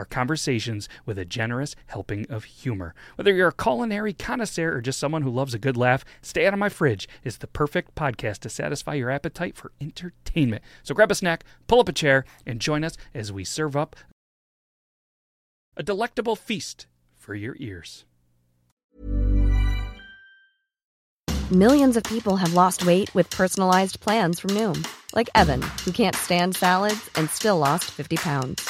our conversations with a generous helping of humor. Whether you're a culinary connoisseur or just someone who loves a good laugh, Stay Out of My Fridge is the perfect podcast to satisfy your appetite for entertainment. So grab a snack, pull up a chair, and join us as we serve up a delectable feast for your ears. Millions of people have lost weight with personalized plans from Noom, like Evan, who can't stand salads and still lost 50 pounds.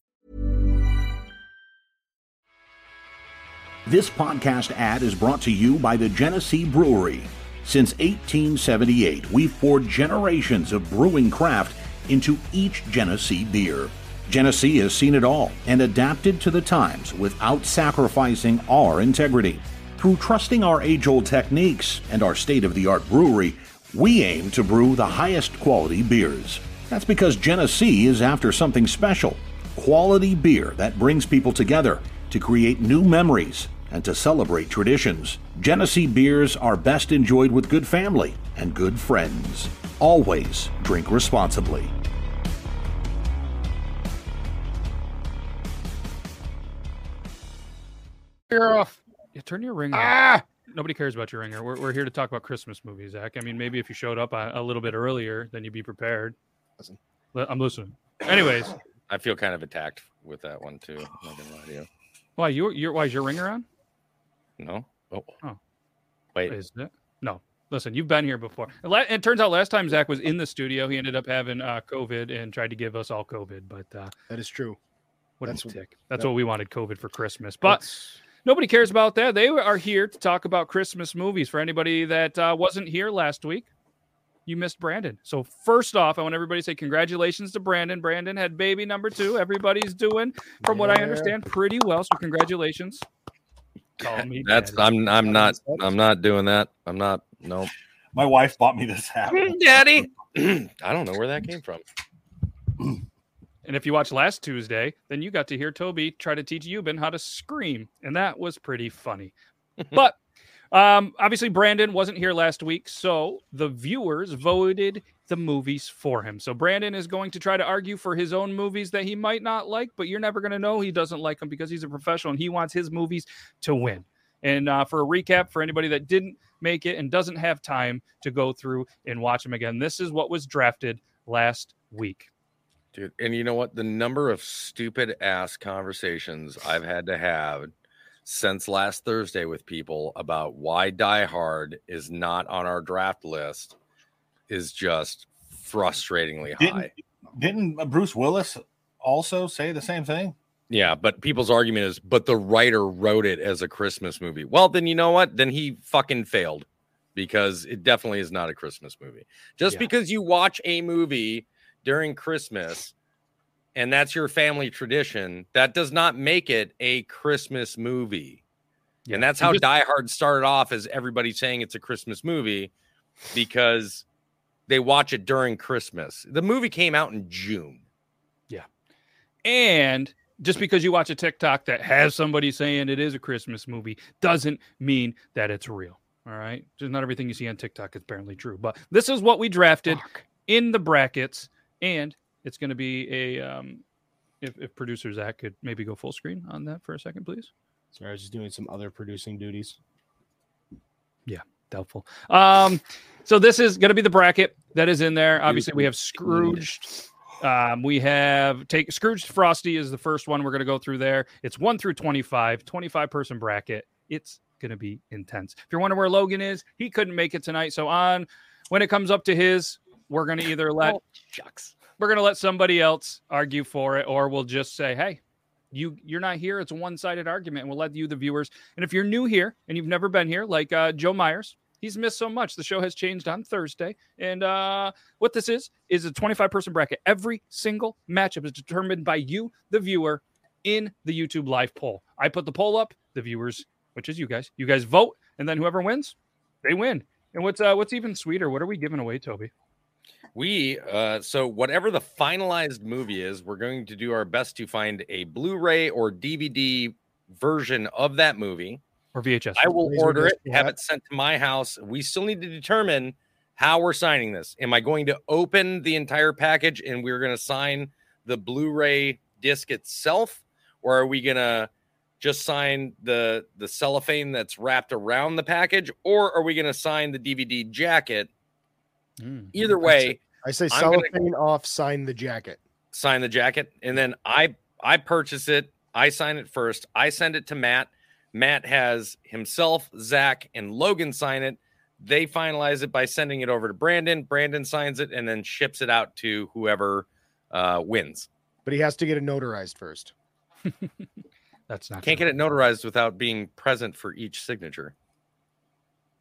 This podcast ad is brought to you by the Genesee Brewery. Since 1878, we've poured generations of brewing craft into each Genesee beer. Genesee has seen it all and adapted to the times without sacrificing our integrity. Through trusting our age old techniques and our state of the art brewery, we aim to brew the highest quality beers. That's because Genesee is after something special quality beer that brings people together to create new memories and to celebrate traditions. Genesee beers are best enjoyed with good family and good friends. Always drink responsibly. You're off. Yeah, turn your ringer. Ah! Nobody cares about your ringer. We're, we're here to talk about Christmas movies, Zach. I mean, maybe if you showed up a, a little bit earlier, then you'd be prepared. Listen. I'm listening. Anyways, I feel kind of attacked with that one too. I'm not gonna lie to you. Why you you're why is your ringer on? No. Oh. Oh. Wait. Is it? No. Listen, you've been here before. It turns out last time Zach was in the studio, he ended up having uh, COVID and tried to give us all COVID. But uh, That is true. what a That's- tick. That's that- what we wanted COVID for Christmas. But nobody cares about that. They are here to talk about Christmas movies. For anybody that uh, wasn't here last week, you missed Brandon. So first off, I want everybody to say congratulations to Brandon. Brandon had baby number two. Everybody's doing, from what I understand, pretty well. So congratulations. Call me That's daddy. I'm I'm not I'm not doing that. I'm not no. My wife bought me this hat. Daddy. I don't know where that came from. And if you watched last Tuesday, then you got to hear Toby try to teach Euban how to scream, and that was pretty funny. but um, obviously, Brandon wasn't here last week, so the viewers voted the movies for him. So Brandon is going to try to argue for his own movies that he might not like, but you're never going to know he doesn't like them because he's a professional and he wants his movies to win. And uh, for a recap, for anybody that didn't make it and doesn't have time to go through and watch them again, this is what was drafted last week. Dude, and you know what? The number of stupid ass conversations I've had to have since last Thursday with people about why Die Hard is not on our draft list is just frustratingly high. Didn't, didn't Bruce Willis also say the same thing? Yeah, but people's argument is, but the writer wrote it as a Christmas movie. Well, then you know what? Then he fucking failed. because it definitely is not a Christmas movie. Just Yeah. because you watch a movie during Christmas and that's your family tradition, that does not make it a Christmas movie. And that's how just- Die Hard started off as everybody saying it's a Christmas movie because they watch it during Christmas. The movie came out in June. Yeah. And just because you watch a TikTok that has somebody saying it is a Christmas movie doesn't mean that it's real. All right. Just not everything you see on TikTok is apparently true. But this is what we drafted in the brackets. And it's going to be a, um, if, if producer Zach could maybe go full screen on that for a second, please. Sorry, I was just doing some other producing duties. Yeah, doubtful. Um, so this is going to be the bracket that is in there. Obviously, we have Scrooged. Um, we have take Scrooged Frosty is the first one we're going to go through there. It's one through 25, 25 person bracket. It's going to be intense. If you're wondering where Logan is, he couldn't make it tonight. So on when it comes up to his, we're going to either let shucks. We're going to let somebody else argue for it, or we'll just say, hey, you you're not here. It's a one sided argument, and we'll let you, the viewers. And if you're new here and you've never been here, like uh, Joe Myers, he's missed so much. The show has changed on Thursday, and uh, what this is is a 25 person bracket. Every single matchup is determined by you, the viewer, in the YouTube live poll. I put the poll up. The viewers, which is you guys, you guys vote, and then whoever wins, they win. And what's uh, what's even sweeter? What are we giving away, Toby? We uh so whatever the finalized movie is, we're going to do our best to find a Blu-ray or DVD version of that movie. Or VHS? I will Laser order it, have it sent to my house. We still need to determine how we're signing this. Am I going to open the entire package and we're going to sign the Blu-ray disc itself, or are we going to just sign the the cellophane that's wrapped around the package, or are we going to sign the DVD jacket? Mm. Either way, I say I'm gonna- cellophane off, sign the jacket. sign the jacket and then i i purchase it i sign it first i send it to matt matt has himself zach and logan sign it they finalize it by sending it over to brandon brandon signs it and then ships it out to whoever uh, wins But he has to get it notarized first. That's not can't true. get it notarized without being present for each signature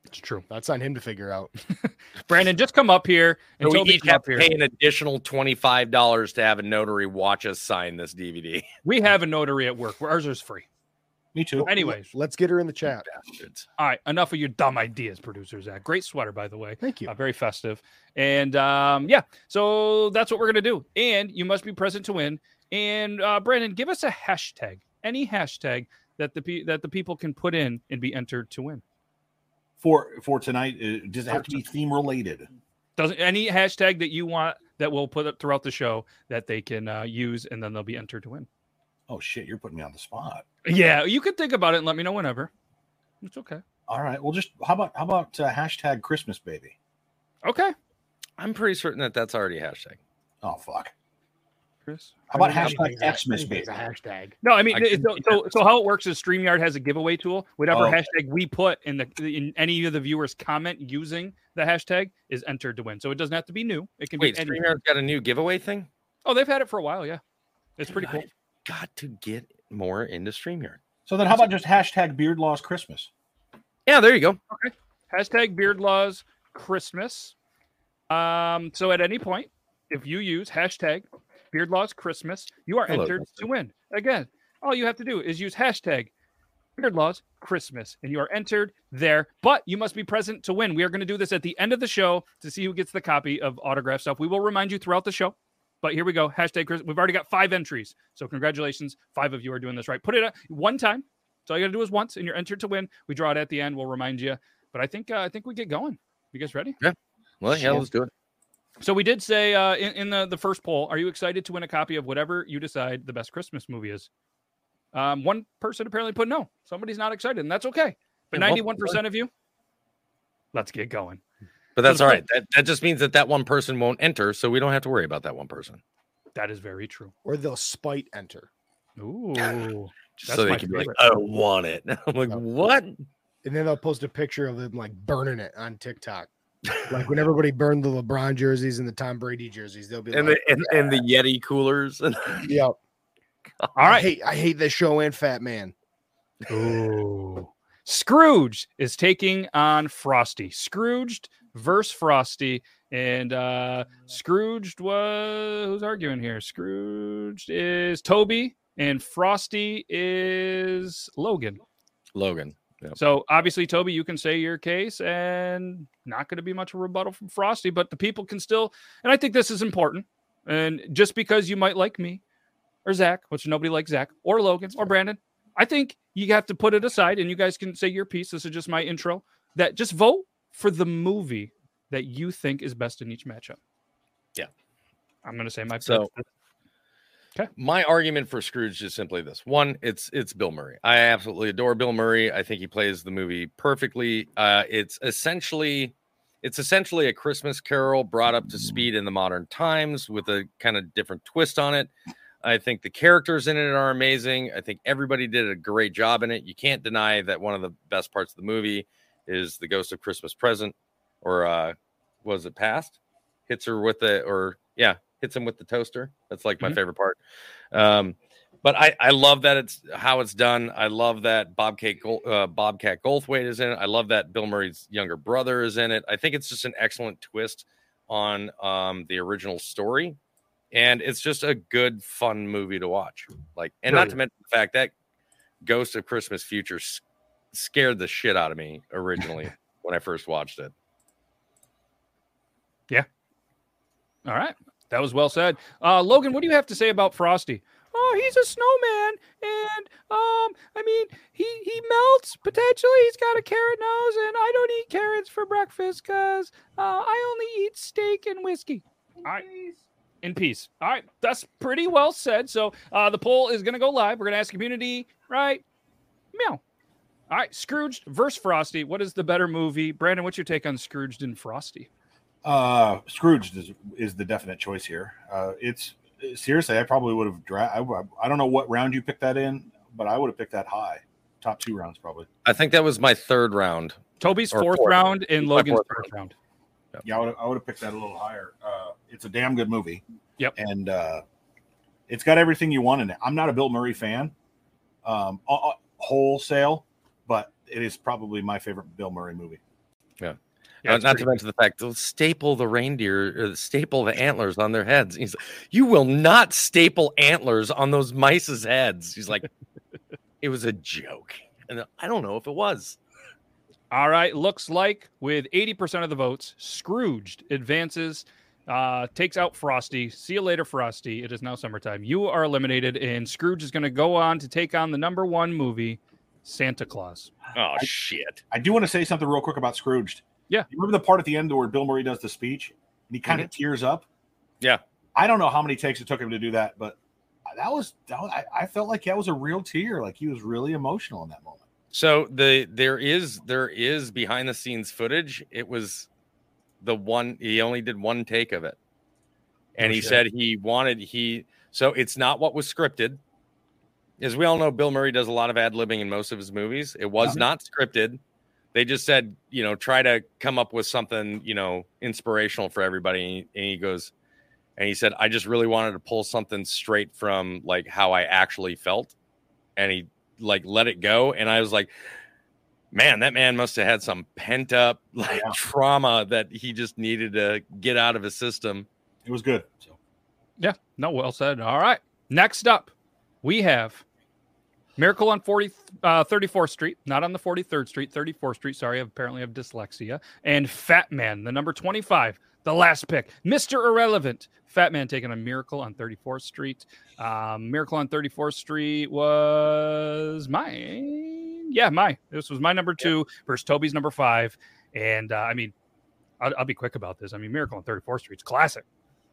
It's true. That's on him to figure out. Brandon, just come up here and we each have to pay an additional $25 to have a notary watch us sign this dvd We have a notary at work. Ours is free. Me too. Anyways, Let's get her in the chat. Bastards. all right. Enough of your dumb ideas, producer Zach. Great sweater, by the way. Thank you. Uh, very festive. And um, yeah, so that's what we're gonna do. And you must be present to win. And uh, Brandon, give us a hashtag, any hashtag that the pe- that the people can put in and be entered to win. For for tonight, uh, does it have to be theme related? Doesn't any hashtag that you want that we'll put up throughout the show that they can uh, use, and then they'll be entered to win. Oh shit, you're putting me on the spot. Yeah, you could think about it and let me know whenever. It's okay. All right. Well, just how about how about uh, hashtag Christmas baby? Okay, i'm pretty certain that that's already a hashtag Oh fuck. Chris. How about I hashtag Xmas anything's baby? a hashtag. No, I mean, I so, so, so how it works is Streamyard has a giveaway tool. Whatever Oh, hashtag we put in the in any of the viewers' comment using the hashtag is entered to win. So it doesn't have to be new. It can wait be. Any, StreamYard's got a new giveaway thing oh, they've had it for a while. Yeah, it's pretty cool. I've got to get more into StreamYard. So then, how about just hashtag Beard Laws Christmas? Yeah, there you go. Hashtag Beard Laws Christmas. Um, so at any point, if you use hashtag Beard Laws Christmas, you are Hello, entered to win. Again, all you have to do is use hashtag Beard Laws Christmas, and you are entered there. But you must be present to win. We are going to do this at the end of the show to see who gets the copy of autograph stuff. We will remind you throughout the show. But here we go. Hashtag Chris. We've already got five entries. So congratulations. Five of you are doing this right. Put it up one time. So all you got to do is once, and you're entered to win. We draw it at the end. We'll remind you. But I think uh, I think we get going. You guys ready? Yeah. Well, yeah, let's do it. So we did say uh, in, in the the first poll, are you excited to win a copy of whatever you decide the best Christmas movie is? Um, one person apparently put no. Somebody's not excited, and that's okay. But ninety one percent of you, let's get going. But that's the all. That, that just means that that one person won't enter, so we don't have to worry about that one person. That is very true. Or they'll spite enter. Ooh, Just so they my can be like. I don't want it. I'm like, No. what? And then they'll post a picture of them like burning it on TikTok. Like when everybody burned the LeBron jerseys and the Tom Brady jerseys, they'll be And like, the and, and the Yeti coolers. "Yep, all I hate I hate this show and Fat Man." Ooh. Scrooge is taking on Frosty. Scrooged versus Frosty. And uh Scrooged was who's arguing here? Scrooged is Toby and Frosty is Logan. Logan. Yep. So obviously, Toby, you can say your case, and not going to be much of a rebuttal from Frosty, but the people can still. And I think this is important. And just because you might like me or Zach, which nobody likes Zach or Logan or Brandon, I think you have to put it aside, and you guys can say your piece. This is just my intro. That just vote for the movie that you think is best in each matchup. Yeah. I'm going to say my So- pick. My argument for Scrooge is simply this: one, it's it's Bill Murray. I absolutely adore Bill Murray. I think he plays the movie perfectly. Uh, it's essentially it's essentially a Christmas Carol brought up to speed in the modern times with a kind of different twist on it. I think the characters in it are amazing. I think everybody did a great job in it. You can't deny that one of the best parts of the movie is the Ghost of Christmas Present, or uh, was it past? Hits her with it, or yeah, hits him with the toaster. That's like my Mhm. favorite part. Um, but I, I love that it's how it's done. I love that Bobcat uh, Bobcat Goldthwait is in it. I love that Bill Murray's younger brother is in it. I think it's just an excellent twist on um, the original story, and it's just a good, fun movie to watch. Like, and not to mention the fact that Ghost of Christmas Future scared the shit out of me originally when I first watched it. Yeah. All right. That was well said. Uh, Logan, what do you have to say about Frosty? Oh, he's a snowman, and um, I mean, he he melts potentially. He's got a carrot nose, and I don't eat carrots for breakfast because uh, I only eat steak and whiskey. All right. In peace. All right, that's pretty well said. So uh, the poll is going to go live. We're going to ask community, right? Meow. All right, Scrooged versus Frosty. What is the better movie? Brandon, what's your take on Scrooged and Frosty? Uh, Scrooge is, is the definite choice here. Uh, it's seriously, I probably would have dra- I, I don't know what round you picked that in, but I would have picked that high, top two rounds probably. I think that was my third round. Toby's fourth, fourth. round and Logan's fourth first round. Yeah, I would have, I would have picked that a little higher. Uh, it's a damn good movie. Yep. and uh, it's got everything you want in it. I'm not a Bill Murray fan, um, uh, uh, wholesale, but it is probably my favorite Bill Murray movie. Yeah, Uh, not to mention the fact they'll staple the reindeer, or staple the antlers on their heads. He's like, you will not staple antlers on those mice's heads. He's like, it was a joke, and I don't know if it was. All right. Looks like with 80% of the votes, Scrooged advances, uh, takes out Frosty. See you later, Frosty. It is now summertime. You are eliminated, and Scrooge is going to go on to take on the number one movie, Santa Claus. Oh shit! I do want to say something real quick about Scrooged. Yeah. you remember the part at the end where Bill Murray does the speech and he kind of mm-hmm. tears up? Yeah. I don't know how many takes it took him to do that, but that was, that was I, I felt like that was a real tear. Like he was really emotional in that moment. So the there is there is behind the scenes footage. It was the one he only did one take of it, and No he said he wanted he so it's not what was scripted. As we all know, Bill Murray does a lot of ad libbing in most of his movies. It was Yeah. not scripted. They just said, you know, try to come up with something, you know, inspirational for everybody. And he, goes, and he said, I just really wanted to pull something straight from like how I actually felt. And he like let it go. And I was like, man, that man must have had some pent up like Yeah. trauma that he just needed to get out of his system. It was good. So Yeah. No, well said. All right. Next up, we have Miracle on 40, uh, 34th Street, not on the 43rd Street, 34th Street. Sorry, I apparently have dyslexia. And Fat Man, the number 25, the last pick, Mr. Irrelevant. Fat Man taking a Miracle on 34th Street. Um, Miracle on 34th Street was mine. Yeah, my. This was my number two versus Toby's number five. And uh, I mean, I'll, I'll be quick about this. I mean, Miracle on 34th Street's classic.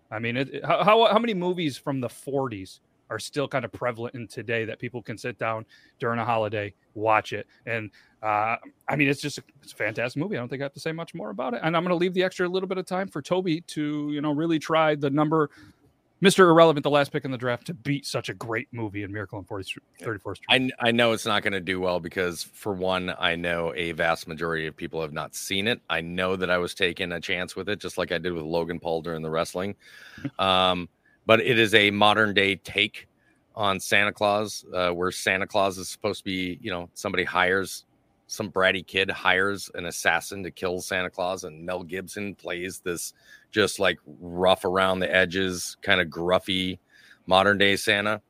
I mean, it, it- how how many movies from the 40s are still kind of prevalent in today that people can sit down during a holiday, watch it, and uh, I mean, it's just a, it's a fantastic movie. I don't think I have to say much more about it. And I'm going to leave the extra little bit of time for Toby to you know really try the number. Mr. Irrelevant, the last pick in the draft, to beat such a great movie in Miracle on 40, 34th Street. I, I know it's not going to do well because, for one, I know a vast majority of people have not seen it. I know that I was taking a chance with it, just like I did with Logan Paul during the wrestling. Um, but it is a modern day take on Santa Claus, uh, where Santa Claus is supposed to be, you know, somebody hires some bratty kid hires an assassin to kill Santa Claus, and Mel Gibson plays this just like rough around the edges, kind of gruffy modern day Santa.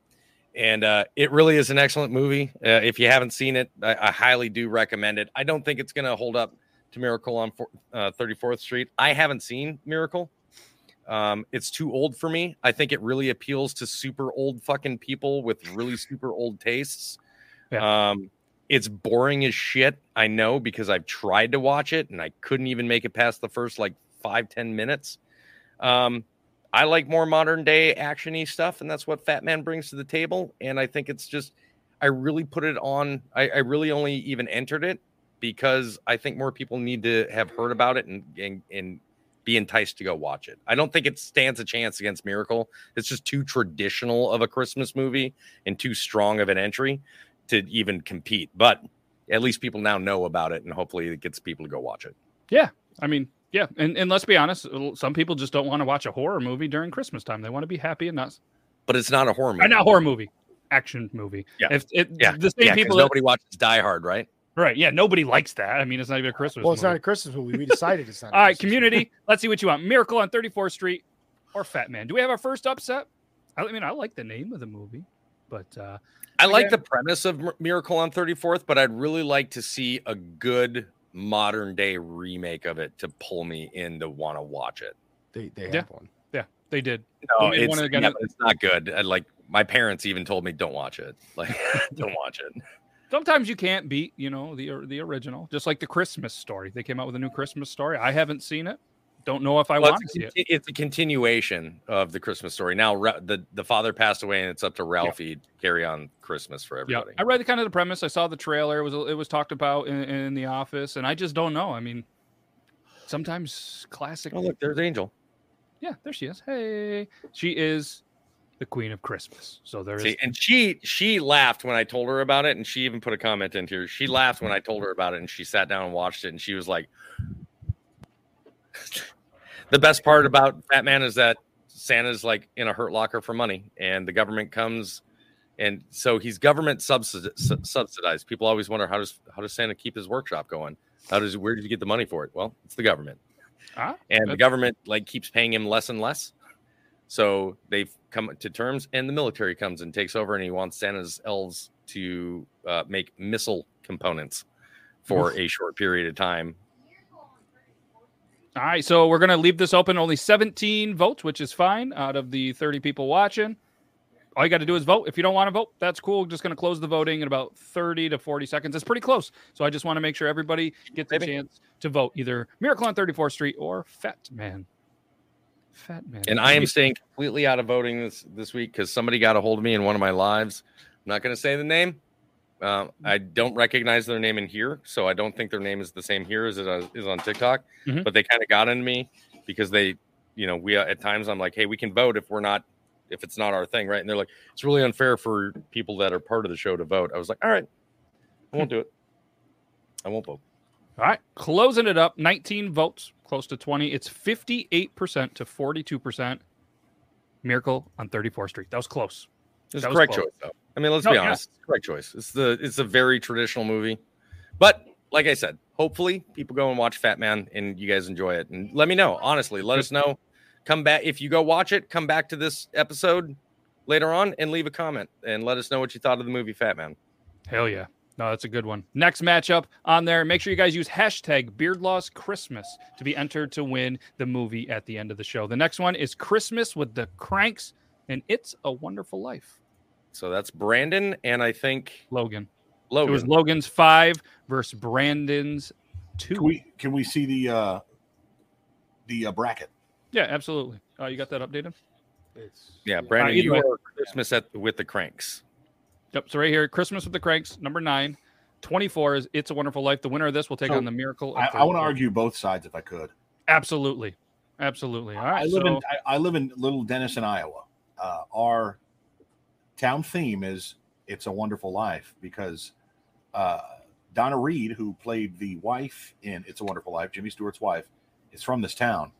And uh, it really is an excellent movie. Uh, if you haven't seen it, I, I, highly do recommend it. I don't think it's going to hold up to Miracle on uh, 34th Street. I haven't seen Miracle. Um, it's too old for me. I think it really appeals to super old fucking people with really super old tastes. Yeah. Um, it's boring as shit. I know because I've tried to watch it and I couldn't even make it past the first like five ten minutes. Um, I like more modern day actiony stuff, and that's what Fat Man brings to the table. And I think it's just, I really put it on. I, I really only even entered it because I think more people need to have heard about it and, and and be enticed to go watch it. I don't think it stands a chance against Miracle. It's just too traditional of a Christmas movie and too strong of an entry to even compete. But at least people now know about it, and hopefully it gets people to go watch it. Yeah, I mean, yeah, and, and let's be honest, some people just don't want to watch a horror movie during Christmas time. They want to be happy and not. But it's not a horror movie. Uh, not a horror movie, action movie. Yeah, if it, yeah, the same yeah, people. Nobody watches Die Hard, right? Right. Yeah. Nobody likes that. I mean, it's not even a Christmas. Well, it's movie. not a Christmas movie. We decided it's not. All right, community. let's see what you want. Miracle on 34th Street or Fat Man. Do we have our first upset? I mean, I like the name of the movie, but uh, I like the premise of Miracle on 34th, but I'd really like to see a good modern day remake of it to pull me in to want to watch it. They they have yeah. one. Yeah, they did. No, it's, yeah, it's not good. I, like my parents even told me don't watch it. Like don't watch it. Sometimes you can't beat, you know, the the original. Just like the Christmas story. They came out with a new Christmas story. I haven't seen it. Don't know if I well, want to see it. It's a continuation of the Christmas story. Now the the father passed away, and it's up to Ralphie to carry on Christmas for everybody. I read the kind of the premise. I saw the trailer. It was it was talked about in, in the office, and I just don't know. I mean, sometimes classic. Oh look, there's Angel. Yeah, there she is. Hey, she is the queen of Christmas. So there See, is, and she she laughed when I told her about it, and she even put a comment in here. She laughed when I told her about it, and she sat down and watched it, and she was like, the best part about Fat Man is that Santa's like in a hurt locker for money, and the government comes, and so he's government subsidized. People always wonder how does how does Santa keep his workshop going? How does where did you get the money for it? Well, it's the government, ah, and the government like keeps paying him less and less. So they've come to terms, and the military comes and takes over, and he wants Santa's elves to uh, make missile components for a short period of time all right, so we're going to leave this open. Only 17 votes, which is fine out of the 30 people watching. All you got to do is vote. If you don't want to vote, that's cool. Just going to close the voting in about 30 to 40 seconds. It's pretty close. So I just want to make sure everybody gets a chance to vote either Miracle on 34th Street or Fat Man. Fat Man. And I am staying completely out of voting this this week because somebody got a hold of me in one of my lives. I'm not going to say the name, uh, I don't recognize their name in here, so I don't think their name is the same here as it is on TikTok. Mm-hmm. But they kind of got into me because they, you know, we at times I'm like, hey, we can vote if we're not, if it's not our thing, right? And they're like, it's really unfair for people that are part of the show to vote. I was like, all right, I won't do it. I won't vote. All right, closing it up, 19 votes, close to 20. It's 58% to 42%. Miracle on 34th Street. That was close. It's a correct close. choice, though. I mean, let's no, be honest. Yeah. Correct choice. It's the it's a very traditional movie, but like I said, hopefully people go and watch Fat Man and you guys enjoy it. And let me know. Honestly, let us know. Come back if you go watch it. Come back to this episode later on and leave a comment and let us know what you thought of the movie Fat Man. Hell yeah. No, that's a good one. Next matchup on there. Make sure you guys use hashtag Beardlaws Christmas to be entered to win the movie at the end of the show. The next one is Christmas with the Cranks and It's a Wonderful Life. So that's Brandon and I think Logan. Logan. It was Logan's five versus Brandon's two. Can we can we see the uh the uh, bracket? Yeah, absolutely. Uh, you got that updated? It's, yeah, Brandon, uh, you way. are Christmas at with the Cranks. Yep. So right here, Christmas with the Cranks, number nine. 24 is It's a Wonderful Life. The winner of this will take so on the Miracle. I, I want to argue both sides if I could. Absolutely. Absolutely. All right. I live so, in I, I, live in Little Denison, Iowa. Uh, our town theme is "It's a Wonderful Life" because uh, Donna Reed, who played the wife in "It's a Wonderful Life," Jimmy Stewart's wife, is from this town.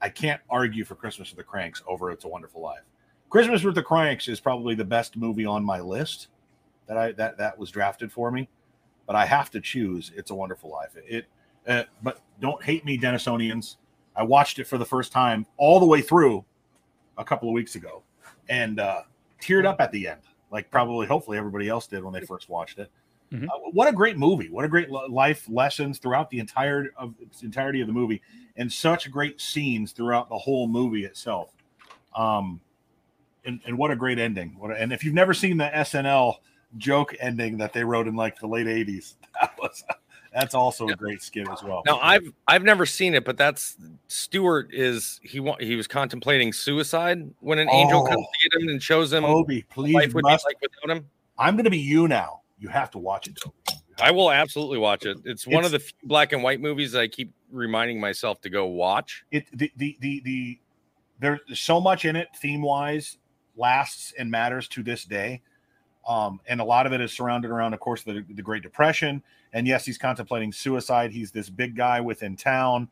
I can't argue for Christmas with the Cranks over "It's a Wonderful Life." Christmas with the Cranks is probably the best movie on my list that I that that was drafted for me. but I have to choose It's a Wonderful Life. It, uh, but don't hate me, Denisonians. I watched it for the first time all the way through a couple of weeks ago, and uh, teared up at the end, like probably, hopefully, everybody else did when they first watched it. Mhm. Uh, what a great movie! What a great life lessons throughout the entire of entirety of the movie, and such great scenes throughout the whole movie itself. Um, and, and what a great ending! What a, and if you've never seen the SNL joke ending that they wrote in like the late '80s, that was that's also a great skit as well. Now I've I've never seen it, but that's Stewart is he wa- he was contemplating suicide when an angel comes Oh. to get him and shows him Toby, please, life would must, be like without him. I'm going to be you now. You have to watch it. Toby. I will absolutely watch it. It's one of the few black and white movies I keep reminding myself to go watch. it the the the, the there's so much in it theme wise lasts and matters to this day. Um and a lot of it is surrounded around of course the, the great depression. And yes he's contemplating suicide. He's this big guy within town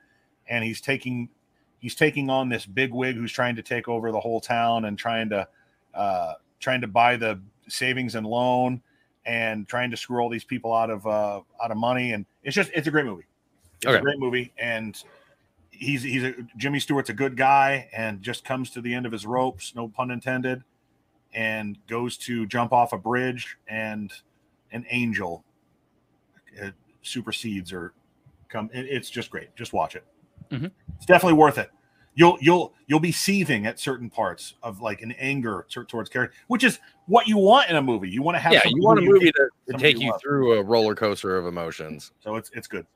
and he's taking he's taking on this big wig who's trying to take over the whole town and trying to uh trying to buy the savings and loan and trying to screw all these people out of uh out of money. And it's just it's a great movie. It's Okay. a great movie. And he's he's a Jimmy Stewart's a good guy and just comes to the end of his ropes, no pun intended, and goes to jump off a bridge and an angel uh, supersedes or come. it- it's just great. Just watch it. Mhm. It's definitely worth it. You'll you'll you'll be seething at certain parts of like an anger t- towards character, which is what you want in a movie. You want to have Yeah, you want a movie to, to take you you through a roller coaster of emotions. So it's it's good.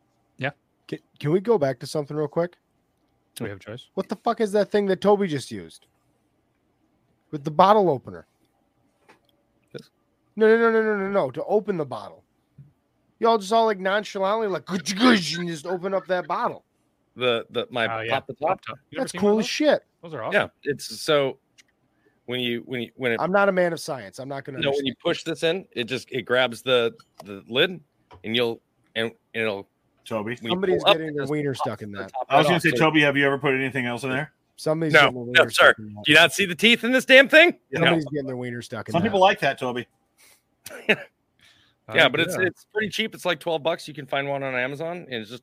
Can, can we go back to something real quick? We have a choice. What the fuck is that thing that Toby just used with the bottle opener? This? No, no, no, no, no, no, no. To open the bottle, y'all just all like nonchalantly, like "Gush, gush," and just open up that bottle. The the my Oh, yeah. pop the top. top. That's seen one of cool as shit. Those are awesome. Yeah, it's so when you when you when it I'm not a man of science. I'm not gonna. no when you push this in, it just it grabs the the lid and you'll and, and it'll Toby. Somebody's getting their wiener stuck in that. I was going to say, Toby, have you ever put anything else in there? Somebody's No, getting their no, wiener sir. stuck in that. Do you not see the teeth in this damn thing? No. Somebody's getting their wiener stuck in Some that. people like that, Toby. Yeah, Uh, but it's yeah. it's pretty cheap. It's like twelve bucks. You can find one on Amazon, and it's just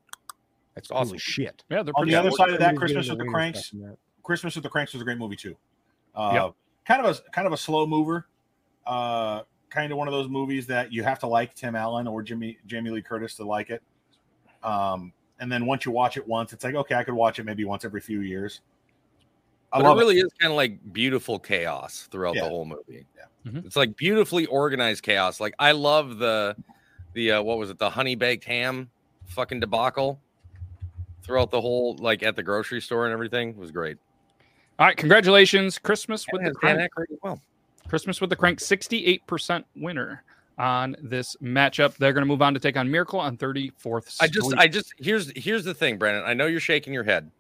That's awesome. cool shit. yeah, they're On pretty the other side of that, Christmas with the Cranks. stuck in that. Christmas with the Cranks was a great movie too. Uh, Yep. Kind of a kind of a slow mover. Uh, kind of one of those movies that you have to like Tim Allen or Jimmy Jamie Lee Curtis to like it. Um, and then once you watch it once, it's like okay, I could watch it maybe once every few years. I but love it really is kind of like beautiful chaos throughout Yeah. the whole movie. Yeah. Mhm. It's like beautifully organized chaos. Like I love the the uh, what was it? The honey baked ham fucking debacle throughout the whole like at the grocery store and everything It was great. All right, congratulations, Christmas with And the it has Dan crank. Well. Christmas with the crank, sixty-eight percent winner on this matchup. They're going to move on to take on Miracle on thirty-fourth. I just, I just here's here's the thing, Brandon. I know you're shaking your head,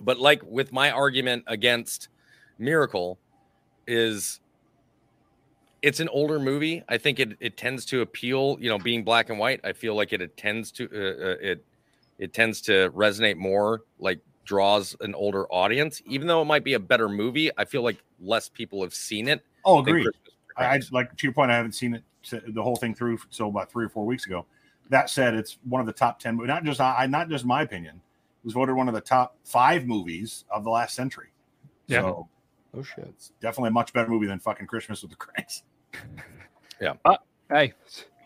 but like with my argument against Miracle, is it's an older movie. I think it it tends to appeal. You know, being black and white, I feel like it, it tends to uh, uh, it it tends to resonate more. Like draws an older audience, even though it might be a better movie. I feel like less people have seen it. Oh, than agreed. Christmas with the I, I like to your point. I haven't seen it the whole thing through so about three or four weeks ago. That said, it's one of the top ten. but Not just I, not just my opinion. It was voted one of the top five movies of the last century. Yeah. So Oh shit. it's definitely a much better movie than fucking Christmas with the Cranks. Yeah. Uh, hey,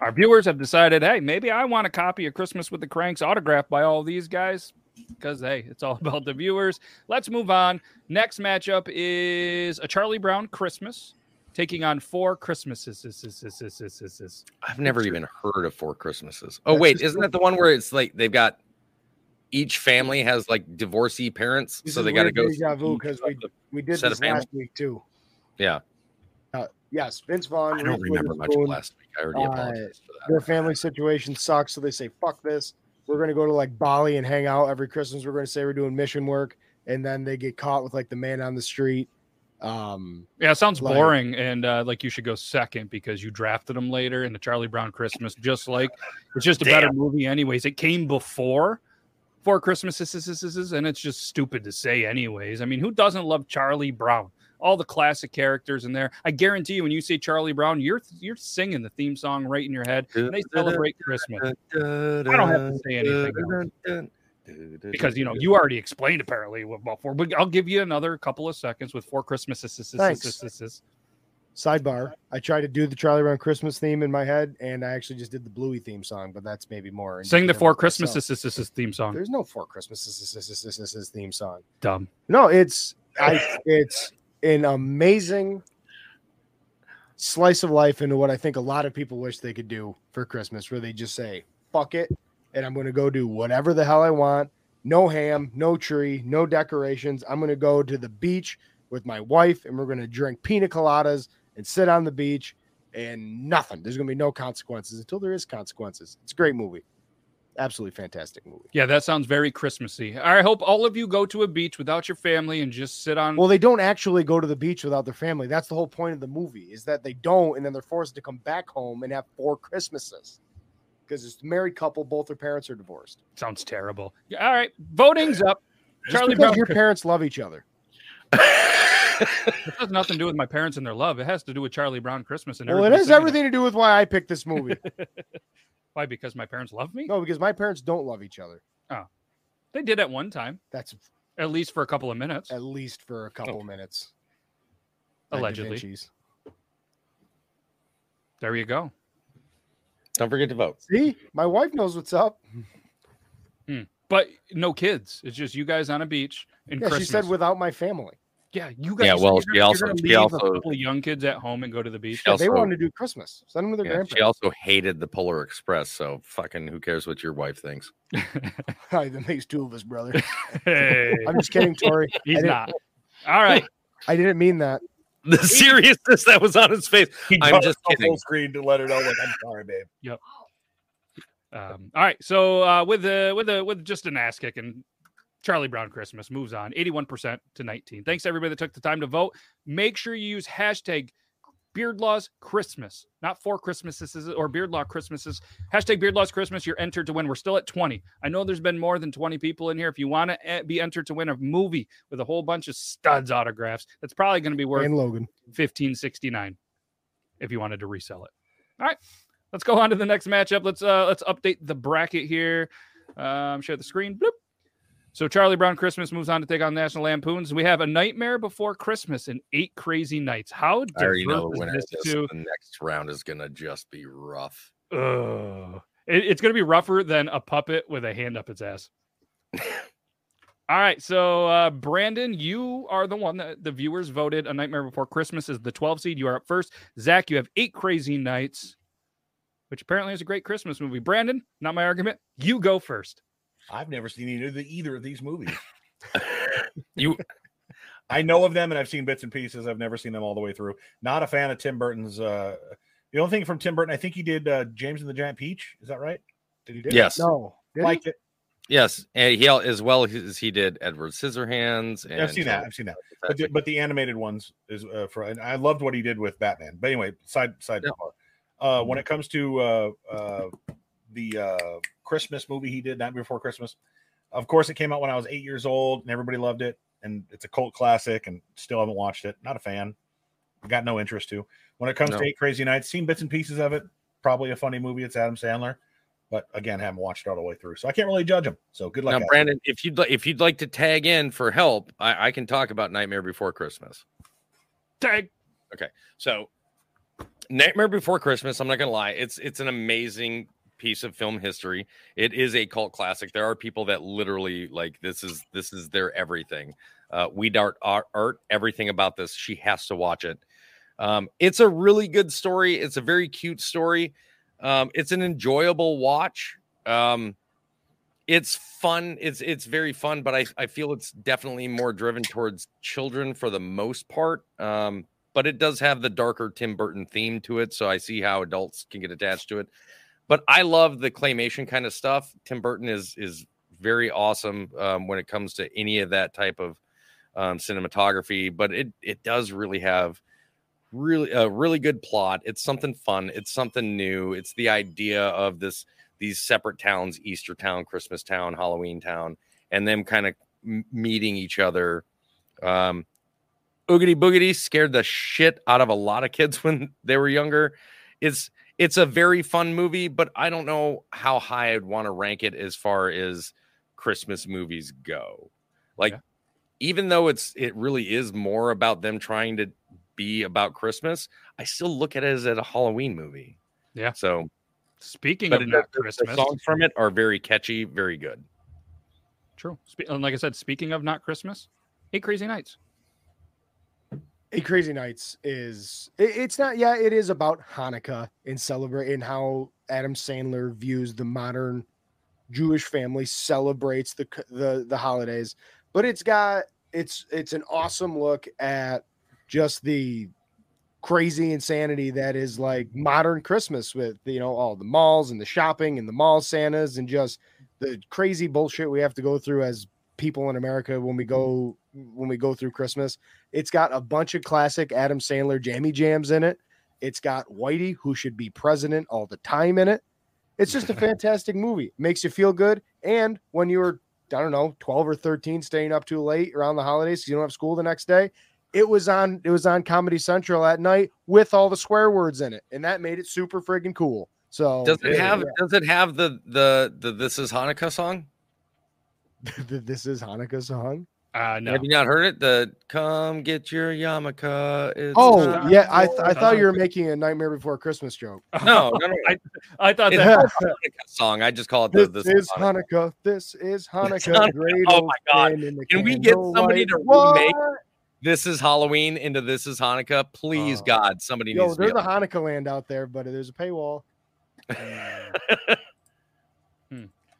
our viewers have decided, hey, maybe I want a copy of Christmas with the Cranks autographed by all these guys. Because hey, it's all about the viewers. Let's move on. Next matchup is a Charlie Brown Christmas taking on four Christmases. Is- is- is- is- is- is- is. I've never even heard of Four Christmases. Oh That's wait, isn't that the one where it's like they've got each family has like divorcee parents, This so they got to go. deja vu because we we did this last week too. Yeah, Uh, yes, Vince Vaughn. I don't Reese remember much of last week. I already uh, apologize for that. Their family situation sucks, so they say fuck this. We're gonna go to like Bali and hang out every Christmas. We're gonna say we're doing mission work, and then they get caught with like the man on the street. Um, Yeah, it sounds Like- boring, and uh, like you should go second because you drafted him later in the Charlie Brown Christmas. Just like it's just a better movie, anyways. It came before Four Christmases, and it's just stupid to say, anyways. I mean, who doesn't love Charlie Brown? all the classic characters in there. I guarantee you, when you say Charlie Brown, you're you're singing the theme song right in your head. And they celebrate Christmas. I don't have to say anything else. Because you know you already explained apparently what about four. But I'll give you another couple of seconds with four Christmases. Thanks. Sidebar: I tried to do the Charlie Brown Christmas theme in my head, and I actually just did the Bluey theme song, but that's maybe more. Sing the four. Christmases theme song. There's no four Christmases theme song. Dumb. No, it's I. It's an amazing slice of life into what I think a lot of people wish they could do for Christmas, where they just say "fuck it," and I'm going to go do whatever the hell I want. No ham, no tree, no decorations. I'm going to go to the beach with my wife, and we're going to drink pina coladas and sit on the beach, and nothing. There's going to be no consequences until there is consequences. It's a great movie, absolutely fantastic movie. Yeah, that sounds very Christmassy. I hope all of you go to a beach without your family and just sit on. Well, they don't actually go to the beach without their family. That's the whole point of the movie is that they don't, and then they're forced to come back home and have four Christmases because it's a married couple, both their parents are divorced. sounds terrible. Yeah, All right, voting's up. Just Charlie because Brown. your parents love each other. It has nothing to do with my parents and their love. It has to do with Charlie Brown Christmas and everything. Well, it has everything to do with why I picked this movie. Why? Because my parents love me. no, because my parents don't love each other. Oh, they did at one time, That's at least for a couple of minutes. at least for a couple Oh. minutes. Allegedly. There you go. Don't forget to vote. See, my wife knows what's up. Hmm. But no kids. It's just you guys on a beach in Yeah, Christmas. she said without my family. yeah, you guys. Yeah, well, you're she you're also- gonna she leave also- a couple of young kids at home and go to the beach. She Yeah, they also- wanted to do Christmas. Send them to their Yeah, grandparents. she also hated the Polar Express, so fucking who cares what your wife thinks? Hi, that makes two of us, brother. hey, I'm just kidding, Tori. He's not. All right. I didn't mean that. The seriousness that was on his face. He I'm just kidding. Full screen to let her know, like, I'm sorry, babe. Yep. Um, all right. So uh, with the with the with just an ass kicking, Charlie Brown Christmas moves on 81% to 19. Thanks to everybody that took the time to vote. Make sure you use hashtag Beardlaws Christmas, not four Christmases or Beardlaw Christmases. Hashtag Beardlaws Christmas. You're entered to win. We're still at 20. I know there's been more than 20 people in here. If you want to be entered to win a movie with a whole bunch of studs autographs, that's probably going to be worth And Logan. 1569 if you wanted to resell it. All right. Let's go on to the next matchup. Let's uh let's update the bracket here. Um share the screen. Bloop. So Charlie Brown Christmas moves on to take on National Lampoons. We have a Nightmare Before Christmas and Eight Crazy Nights. How I already know when the winner is of this to- The next round is gonna just be rough. Ugh. It- it's going to be rougher than a puppet with a hand up its ass. All right, so uh, Brandon, you are the one that the viewers voted. A Nightmare Before Christmas is the 12 seed. You are up first. Zach, you have Eight Crazy Nights, which apparently is a great Christmas movie. Brandon, not my argument. You go first. I've never seen either, the, either of these movies. You I know of them and I've seen bits and pieces. I've never seen them all the way through. Not a fan of Tim Burton's. Uh, the only thing from Tim Burton, I think he did uh, James and the Giant Peach. Is that right? Did he do? yes, No. Did he? It. yes, and he al- as well as he did Edward Scissorhands. And I've seen that. I've seen that. But the, but the animated ones is uh, for. And I loved what he did with Batman. But anyway, side side. Yeah. Uh, when it comes to uh, uh, the uh, Christmas movie he did, Night Before Christmas, of course it came out when I was eight years old, and everybody loved it, and it's a cult classic, and still haven't watched it. Not a fan. Got no interest to. When it comes No. to Eight Crazy Nights, seen bits and pieces of it. Probably a funny movie. It's Adam Sandler, but again, haven't watched it all the way through, so I can't really judge him. So good luck. now, guys. Brandon, if you'd li- if you'd like to tag in for help, I, I can talk about Nightmare Before Christmas. Tag. Okay, so, Nightmare Before Christmas. I'm not gonna lie, it's it's an amazing piece of film history. It is a cult classic. There are people that literally like this is this is their everything. Uh, we dart art, art everything about this. She has to watch it. Um, it's a really good story. It's a very cute story. Um, it's an enjoyable watch. Um, it's fun. It's it's very fun, but I, I feel it's definitely more driven towards children for the most part. Um, but it does have the darker Tim Burton theme to it, so I see how adults can get attached to it. But I love the claymation kind of stuff. Tim Burton is is very awesome um, when it comes to any of that type of um, cinematography. But it it does really have really a really good plot. It's something fun. It's something new. It's the idea of this these separate towns: Easter Town, Christmas Town, Halloween Town, and them kind of m- meeting each other. Um, Oogity Boogity scared the shit out of a lot of kids when they were younger. It's it's a very fun movie, but I don't know how high I'd want to rank it as far as Christmas movies go. Like, Yeah. even though it's it really is more about them trying to be about Christmas, I still look at it as a Halloween movie. Yeah. So, Speaking of not Christmas, the songs from it are very catchy, very good. true. And like I said, speaking of not Christmas, Eight Crazy Nights. Eight Crazy Nights is it, it's not yeah it is about Hanukkah and celebrating how Adam Sandler views the modern Jewish family celebrates the the the holidays. But it's got it's it's an awesome look at just the crazy insanity that is like modern Christmas with you know all the malls and the shopping and the mall Santas and just the crazy bullshit we have to go through as people in America when we go when we go through Christmas. It's got a bunch of classic Adam Sandler jammy jams in it. It's got Whitey, who should be president all the time in it. It's just a fantastic movie. Makes you feel good. And when you're, I don't know, 12 or 13, staying up too late around the holidays, you don't have school the next day. It was on it was on Comedy Central at night with all the swear words in it. And that made it super friggin' cool. So Does it yeah, have does it have the the the This Is Hanukkah song? yeah. this is Hanukkah song? Uh, no. Have you not heard it? The Come Get Your Yarmulke. It's Oh time yeah, I, th- I thought you were making a Nightmare Before Christmas joke. No, no, no. I, I thought It's that. not a Hanukkah song. I just call it the This, This, is Hanukkah. This is Hanukkah. Hanukkah. Oh my God. man in the Can we get somebody candlelight. to What? remake This is Halloween into This is Hanukkah. Please, Uh, God, somebody Yo, needs to there's a Hanukkah land out there, but there's a paywall.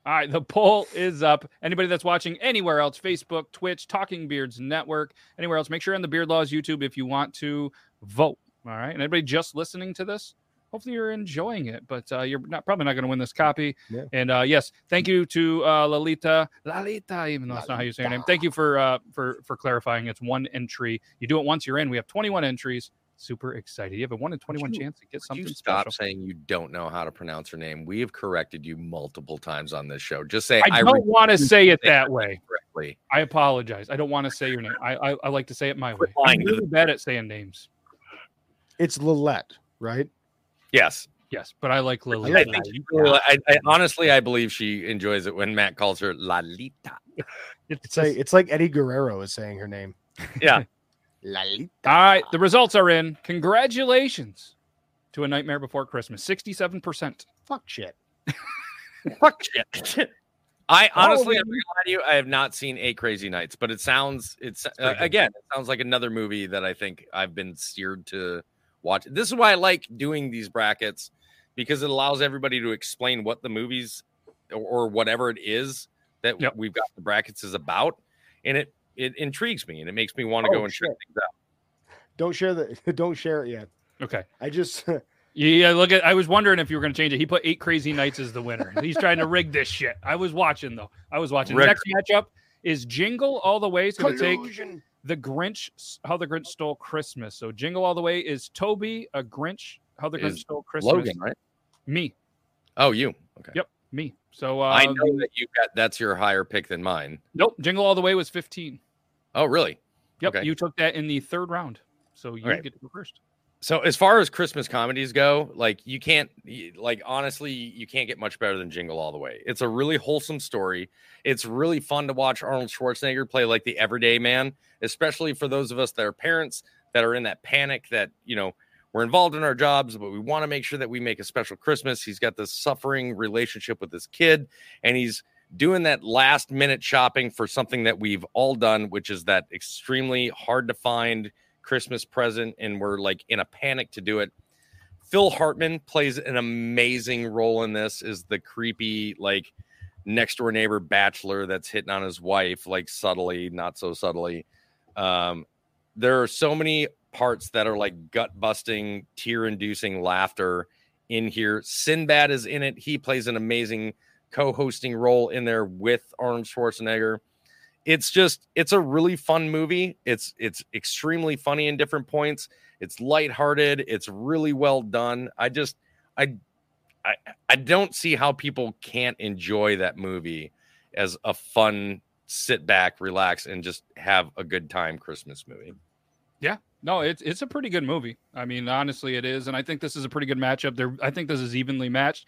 All right, the poll is up. Anybody that's watching anywhere else, Facebook, Twitch, Talking Beards Network, anywhere else, make sure on the Beard Laws YouTube if you want to vote. All right, and anybody just listening to this, hopefully you're enjoying it, but uh, you're not probably not going to win this copy. Yeah. And uh, yes, thank you to uh, Lalita, Lalita, even though that's not how you say her name. Thank you for uh, for for clarifying. It's one entry. You do it once, you're in. We have 21 entries. Super excited. You have a one in 21 you- chance to get something you stop special. saying you don't know how to pronounce her name? We have corrected you multiple times on this show. Just say I don't want to say it that way. correctly. I apologize. I don't want to say your name. I I, I like to say it my way. I'm really bad at saying names. It's Lillette, right? Yes. Yes, but I like Lily. I, think she I, I honestly, I believe she enjoys it when Matt calls her Lalita. It's like it's like Eddie Guerrero is saying her name. Yeah. Lalita. All right, the results are in. Congratulations to A Nightmare Before Christmas. 67%. Fuck shit. Fuck shit. I honestly, I'm Halloween. not gonna lie to you. I have not seen Eight Crazy Nights, but it sounds it's uh, again, it sounds like another movie that I think I've been steered to watch. This is why I like doing these brackets because it allows everybody to explain what the movies or, or whatever it is that Yep. we've got the brackets is about, and it it intrigues me and it makes me want to Oh, go and check things out. Don't share the don't share it yet. Okay. I just Yeah, look at I was wondering if you were going to change it. He put 8 Crazy Nights as the winner. He's trying to rig this shit. I was watching though. I was watching. The next matchup is Jingle All the Way. It's going to take. The Grinch, How the Grinch Stole Christmas. So Jingle All the Way is Toby, a Grinch, How the Grinch Is Stole Christmas. Logan, right? Me. Oh, you. Okay. Yep, me. So uh, I know that you got that's your higher pick than mine. Nope, Jingle All the Way was 15. Oh, really? Yep, Okay. you took that in the third round. So you right. get to go first. So as far as Christmas comedies go, like you can't like honestly, you can't get much better than Jingle All the Way. It's a really wholesome story. It's really fun to watch Arnold Schwarzenegger play like the everyday man, especially for those of us that are parents that are in that panic that, you know, we're involved in our jobs, but we want to make sure that we make a special Christmas. He's got this suffering relationship with his kid and he's doing that last minute shopping for something that we've all done, which is that extremely hard to find Christmas present, and we're like in a panic to do it. Phil Hartman plays an amazing role in this, is the creepy, like next door neighbor bachelor that's hitting on his wife, like subtly, not so subtly. Um, there are so many parts that are like gut busting, tear inducing laughter in here. Sinbad is in it. He plays an amazing co hosting role in there with Arnold Schwarzenegger. It's just it's a really fun movie. It's it's extremely funny in different points. It's lighthearted. It's really well done. I just i i i don't see how people can't enjoy that movie as a fun sit back relax and just have a good time christmas movie. Yeah, no, it's it's a pretty good movie. I mean, honestly, it is, and I think this is a pretty good matchup. There, I think this is evenly matched.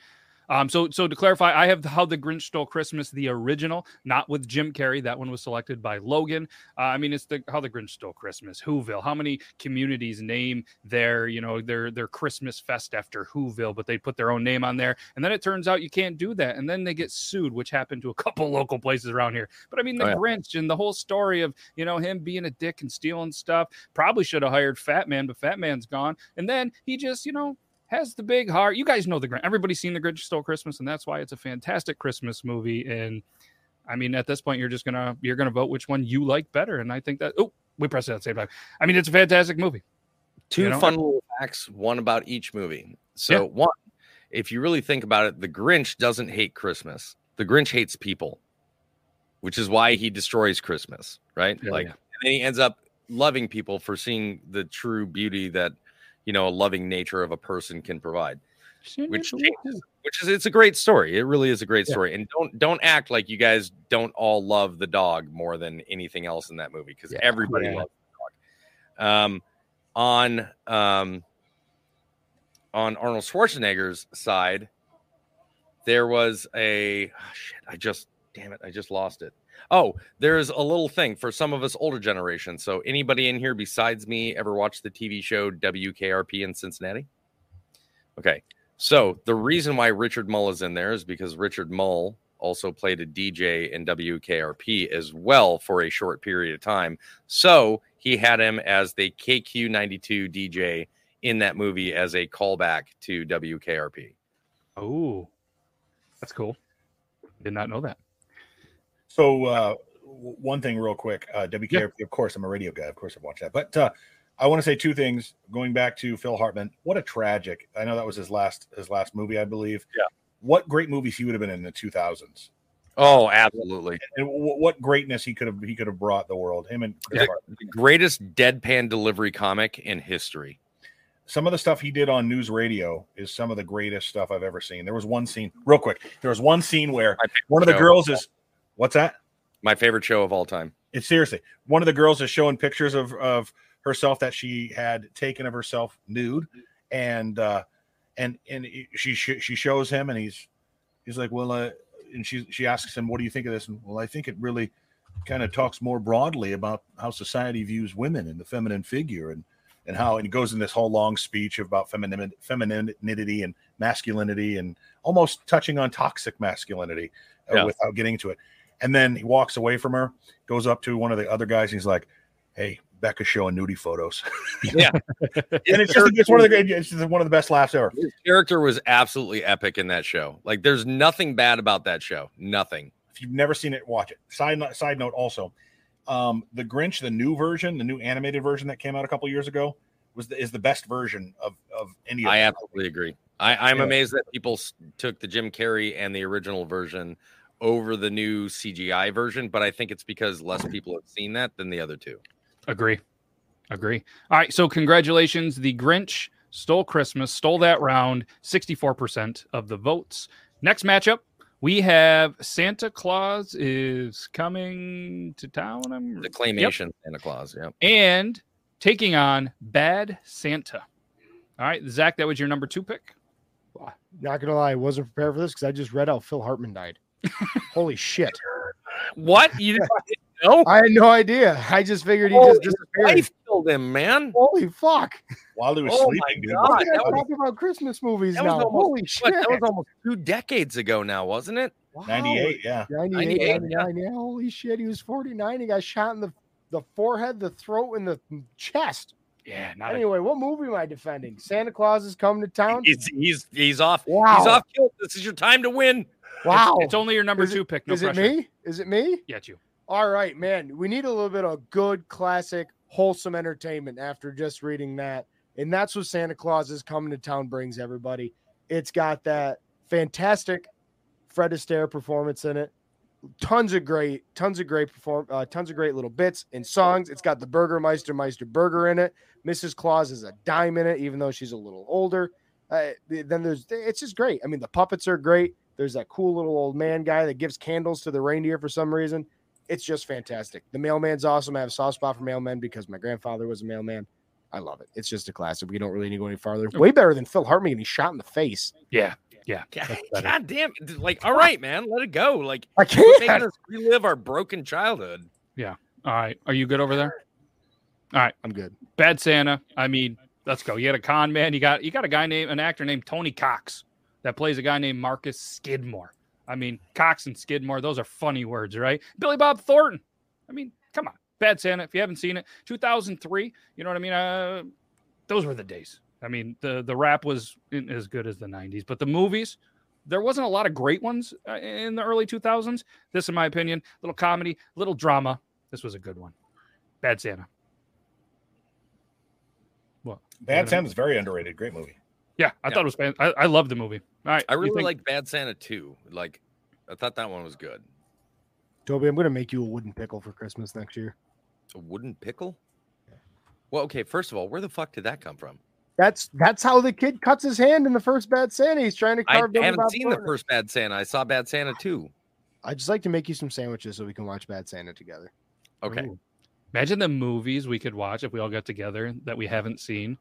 Um, so so to clarify, I have How the Grinch Stole Christmas, the original, not with Jim Carrey. That one was selected by Logan. Uh, I mean, it's the How the Grinch Stole Christmas, Whoville. How many communities name their you know their their Christmas fest after Whoville, but they put their own name on there, and then it turns out you can't do that, and then they get sued, which happened to a couple local places around here. But I mean, the Oh, yeah. Grinch and the whole story of you know him being a dick and stealing stuff. Probably should have hired Fat Man, but Fat Man's gone, and then he just you know has the big heart. You guys know the Grinch. Everybody's seen the Grinch Stole Christmas, and that's why it's a fantastic Christmas movie. And I mean, at this point, you're just gonna you're gonna vote which one you like better. And I think that oh, we pressed it at the same time. I mean, it's a fantastic movie. Two You know? fun little facts, one about each movie. So, Yeah. one, if you really think about it, the Grinch doesn't hate Christmas. The Grinch hates people, which is why he destroys Christmas, right? Yeah, like, yeah. and then he ends up loving people for seeing the true beauty that, you know, a loving nature of a person can provide. Which changes, which is it's a great story. It really is a great story. And don't don't act like you guys don't all love the dog more than anything else in that movie because Yeah. everybody Yeah. loves the dog. Um, on um, on Arnold Schwarzenegger's side, there was a oh, shit. I just damn it, I just lost it. Oh, there's a little thing for some of us older generation. So anybody in here besides me ever watched the TV show WKRP in Cincinnati? Okay. So the reason why Richard Mull is in there is because Richard Mull also played a DJ in WKRP as well for a short period of time. So he had him as the KQ92 DJ in that movie as a callback to WKRP. Oh, that's cool. Did not know that. So uh, one thing, real quick, uh, WKRP. Of course, I'm a radio guy. Of course, I've watched that. But uh, I want to say two things. Going back to Phil Hartman, what a tragic. I know that was his last his last movie, I believe. Yeah. What great movies he would have been in the 2000s, Oh, absolutely. and what greatness he could have he could have brought the world. Him and the greatest deadpan delivery comic in history. some of the stuff he did on news radio is some of the greatest stuff I've ever seen. There was one scene, real quick. There was one scene where one of the girls is, what's that? My favorite show of all time. It's seriously one of the girls is showing pictures of of herself that she had taken of herself nude, and uh, and and she sh- she shows him, and he's he's like, well, uh, and she she asks him, what do you think of this? And well, I think it really kind of talks more broadly about how society views women and the feminine figure, and and how and he goes in this whole long speech about feminine femininity and masculinity, and almost touching on toxic masculinity uh, Yeah. without getting to it. And then he walks away from her, goes up to one of the other guys, and he's like, "Hey, Becca's showing nudie photos," Yeah. and it's just it's one of the it's just one of the best laughs ever. His character was absolutely epic in that show. Like, there's nothing bad about that show. Nothing. If you've never seen it, watch it. Side note, side note also, um, the Grinch, the new version, the new animated version that came out a couple years ago, was the, is the best version of of any. Of I them. absolutely agree. I, I'm Yeah. amazed that people took the Jim Carrey and the original version over the new CGI version, but I think it's because less mm-hmm. people have seen that than the other two. Agree. Agree. All right. So, congratulations. The Grinch stole Christmas, stole that round, 64% of the votes. Next matchup, we have Santa Claus is coming to town. I'm, The Yep. Santa Claus. Yeah. And taking on Bad Santa. All right. Zach, that was your number two pick. Not gonna lie, I wasn't prepared for this because I just read how Phil Hartman died. Holy shit! What? You didn't know? I had no idea. I just figured he Oh, just disappeared. wife killed him, man. Holy fuck! while he was Oh my sleeping. dude. God, We're that was- talking about Christmas movies That now. almost- Holy shit! that was almost two decades ago now, wasn't it? Wow. 98, yeah. 98, 98, 99, yeah. Holy shit, he was 49. He got shot in the, the forehead, the throat, and the chest. Yeah. Not a, Anyway, what movie am I defending? Santa Claus is coming to town. He's he's he's off. Wow. He's off kill. This is your time to win. Wow. it's only your number Is it- two pick. No is it me? Is it me? Yeah, it's you. All right, man. We need a little bit of good, classic, wholesome entertainment after just reading that. And that's what Santa Claus is coming to town brings everybody. It's got that fantastic Fred Astaire performance in it. Tons of great, tons of great perform, uh, tons of great little bits and songs. It's got the Burgermeister Meister Burger in it. Mrs. Claus is a dime in it, even though she's a little older. Uh, then there's, it's just great. I mean, the puppets are great. There's that cool little old man guy that gives candles to the reindeer for some reason. it's just fantastic. The mailman's awesome. I have a soft spot for mailmen because my grandfather was a mailman. I love it. It's just a classic. We don't really need to go any farther. Way better than Phil Hartman getting shot in the face. Yeah, yeah. God, God damn it. Like, all right, man, let it go. Like, I quit can't. us relive our broken childhood. Yeah. All right. Are you good over there? All right. I'm good. Bad Santa. I mean, let's go. You had a con man. You got you got a guy named an actor named Tony Cox that plays a guy named Marcus Skidmore. I mean, Cox and Skidmore, those are funny words, right? Billy Bob Thornton. I mean, come on. Bad Santa. If you haven't seen it, 2003, you know what I mean? Uh, those were the days. I mean, the the rap was as good as the 90s, but the movies, there wasn't a lot of great ones uh, in the early 2000s. This, in my opinion, little comedy, little drama. This was a good one. Bad Santa. What? Bad Santa's very underrated. Great movie. Yeah, I Yeah. thought it was. fan- I, I love the movie. All right, I really think- like Bad Santa too. Like, I thought that one was good. Toby, I'm gonna make you a wooden pickle for Christmas next year. A wooden pickle? Well, okay, first of all, where the fuck did that come from? That's that's how the kid cuts his hand in the first Bad Santa. He's trying to I carve. Billy haven't Bob seen the first Bad Santa. I saw Bad Santa too. I'd just like to make you some sandwiches so we can watch Bad Santa together. Okay. Ooh. Imagine the movies we could watch if we all got together that we haven't seen.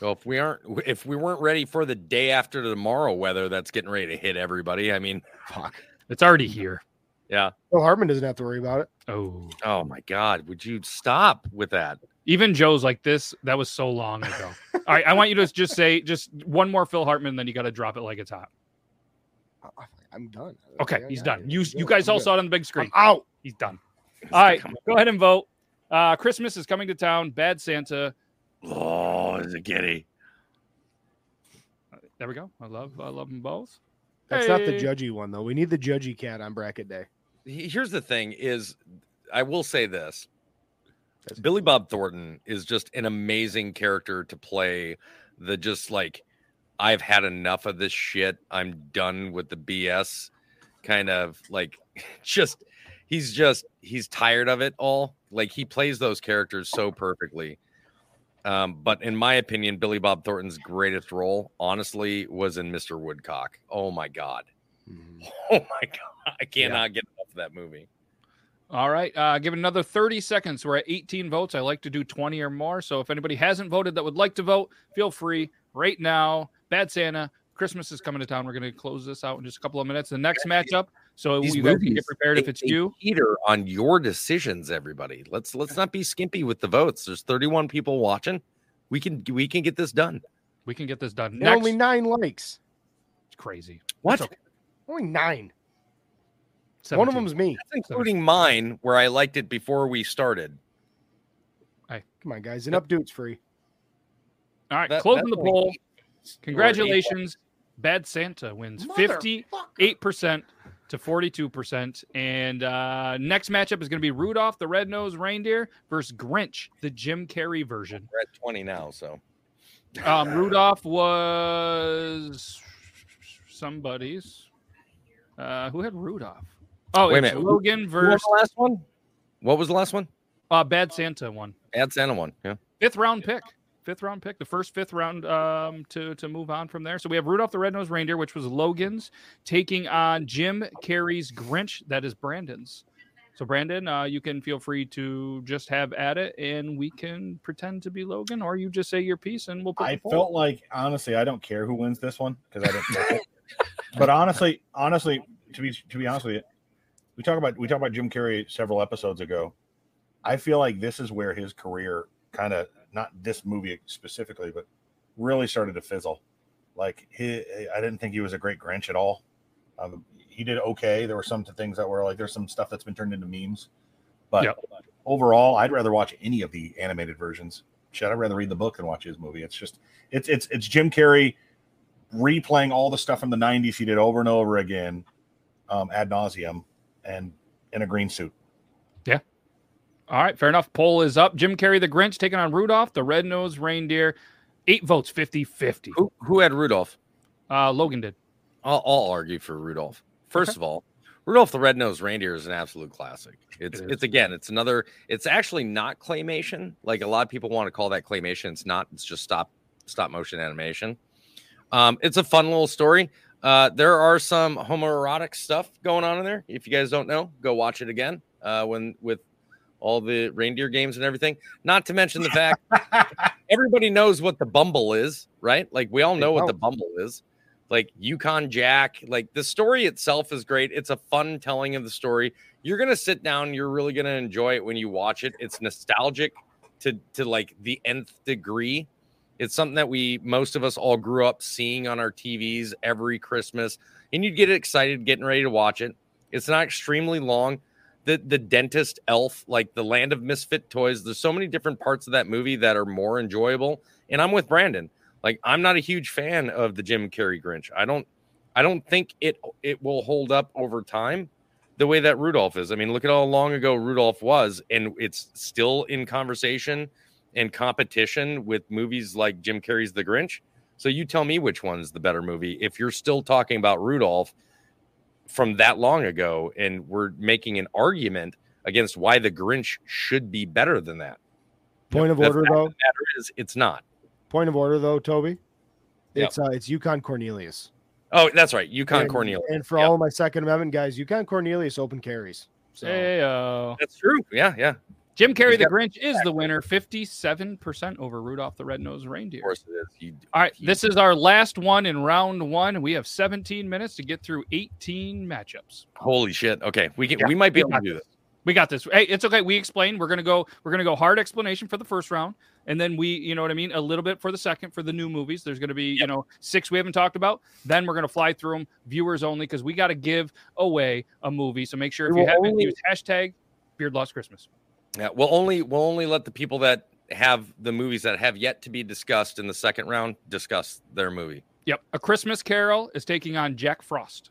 Well, if we aren't, if we weren't ready for the day after tomorrow weather that's getting ready to hit everybody, I mean, Fuck. It's already here. yeah. Phil Hartman doesn't have to worry about it. Oh, Oh my God, would you stop with that? even Joe's like this. That was so long ago. all right, I want you to just say just one more Phil Hartman, then you got to drop it like it's hot. I- I'm done. Okay, I he's got done. it. You I'm you good. guys I'm all good. saw it on the big screen. I'm out. He's done. All right, go ahead and vote. Uh, Christmas is coming to town. Bad Santa. Oh, it's a kitty. There we go. I love I love them both. That's not the judgy one though. We need the judgy cat on bracket day. Here's the thing: is I will say this: That's- Billy Bob Thornton is just an amazing character to play. The just like I've had enough of this shit. I'm done with the BS. Kind of like just he's just he's tired of it all. Like he plays those characters so perfectly. Um, but in my opinion, Billy Bob Thornton's greatest role, honestly, was in Mr. Woodcock. Oh my god. Oh my god. I cannot get enough of that movie. All right. Uh, give it another 30 seconds. We're at 18 votes. I like to do 20 or more. So if anybody hasn't voted that would like to vote, feel free right now. Bad Santa, Christmas is coming to town. We're going to close this out in just a couple of minutes. The next matchup. So These you guys can get prepared if it's you. Peter on your decisions, everybody. Let's let's not be skimpy with the votes. There's 31 people watching. We can we can get this done. We can get this done. Next. only nine likes. It's crazy. What? okay. Only nine. One of 17. them's me. That's including mine, where I liked it before we started. Hey, Come on, guys. An update's free. All right. That- closing the poll. Congratulations. Bad Santa wins 58% to 42%. And uh, next matchup is going to be Rudolph the Red-Nosed Reindeer versus Grinch, the Jim Carrey version. We're at 20 now, so Um, Rudolph was somebody's. Uh, who had Rudolph? Oh, Wait a it's minute. Logan versus the last one? What was the last one? uh, Bad Santa one. Bad Santa one. Yeah. Fifth round pick. Fifth round pick. The first fifth round um, to to move on from there. So we have Rudolph the Red-Nosed Reindeer, which was Logan's, taking on Jim Carrey's Grinch. That is Brandon's. So Brandon, uh, you can feel free to just have at it, and we can pretend to be Logan, or you just say your piece, and we'll. Put I felt like honestly, I don't care who wins this one because I don't. But honestly, honestly, to be to be honest with you, we talk about we talked about Jim Carrey several episodes ago. I feel like this is where his career kind of not this movie specifically, but really started to fizzle. Like he, I didn't think he was a great Grinch at all. Um, he did okay. There were some things that were like there's some stuff that's been turned into memes, but Yep. overall, I'd rather watch any of the animated versions. Shit, I'd rather read the book than watch his movie. It's just it's it's it's Jim Carrey replaying all the stuff from the 90s he did over and over again um ad nauseum and in a green suit All right, fair enough. Poll is up. Jim Carrey the Grinch taking on Rudolph the Red-Nosed Reindeer. Eight votes, 50-50. Who who had Rudolph? Uh, Logan did. I'll, I'll argue for Rudolph. First of all, Rudolph the Red-Nosed Reindeer is an absolute classic. It's It it's again, it's another. It's actually not claymation. Like a lot of people want to call that claymation. It's not. It's just stop stop motion animation. Um, it's a fun little story. Uh, there are some homoerotic stuff going on in there. If you guys don't know, go watch it again. Uh, when with all the reindeer games and everything. Not to mention the fact everybody knows what the Bumble is, right? Like we all know what the Bumble is. Like Yukon Jack, like the story itself is great. It's a fun telling of the story. You're gonna sit down, you're really gonna enjoy it when you watch it. It's nostalgic to to like the nth degree. It's something that we most of us all grew up seeing on our TVs every Christmas, and you'd get excited getting ready to watch it. It's not extremely long. The the dentist elf, like the land of misfit toys. There's so many different parts of that movie that are more enjoyable. And I'm with Brandon. Like I'm not a huge fan of the Jim Carrey Grinch. I don't I don't think it it will hold up over time the way that Rudolph is. I mean, look at how long ago Rudolph was, and it's still in conversation and competition with movies like Jim Carrey's The Grinch. So you tell me which one's the better movie if you're still talking about Rudolph from that long ago and we're making an argument against why The Grinch should be better than that. Point of The order though. matter is it's not. Point of order though, Toby. Yep. It's uh, it's Yukon Cornelius. Oh, that's right. Yukon and, Cornelius. And for Yep. all my Second Amendment guys, Yukon Cornelius open carries. So Hey, uh, That's true. Yeah, yeah. Jim Carrey, the Grinch, is the winner, fifty-seven percent over Rudolph the Red-Nosed Reindeer. Of course it is. You, All right, you- this is our last one in round one. We have 17 minutes to get through 18 matchups. holy shit. Okay, we can. Yeah, we might be able to do this. We got this. Hey, it's okay. We explained. We're gonna go. We're gonna go hard explanation for the first round, and then we, you know what I mean, a little bit for the second for the new movies. There's gonna be, you know, six we haven't talked about. Then we're gonna fly through them, viewers only, because we got to give away a movie. So make sure if you haven't only- used hashtag Beard Laws Christmas. Yeah, we'll only we'll only let the people that have the movies that have yet to be discussed in the second round discuss their movie. Yep. A Christmas Carol is taking on Jack Frost.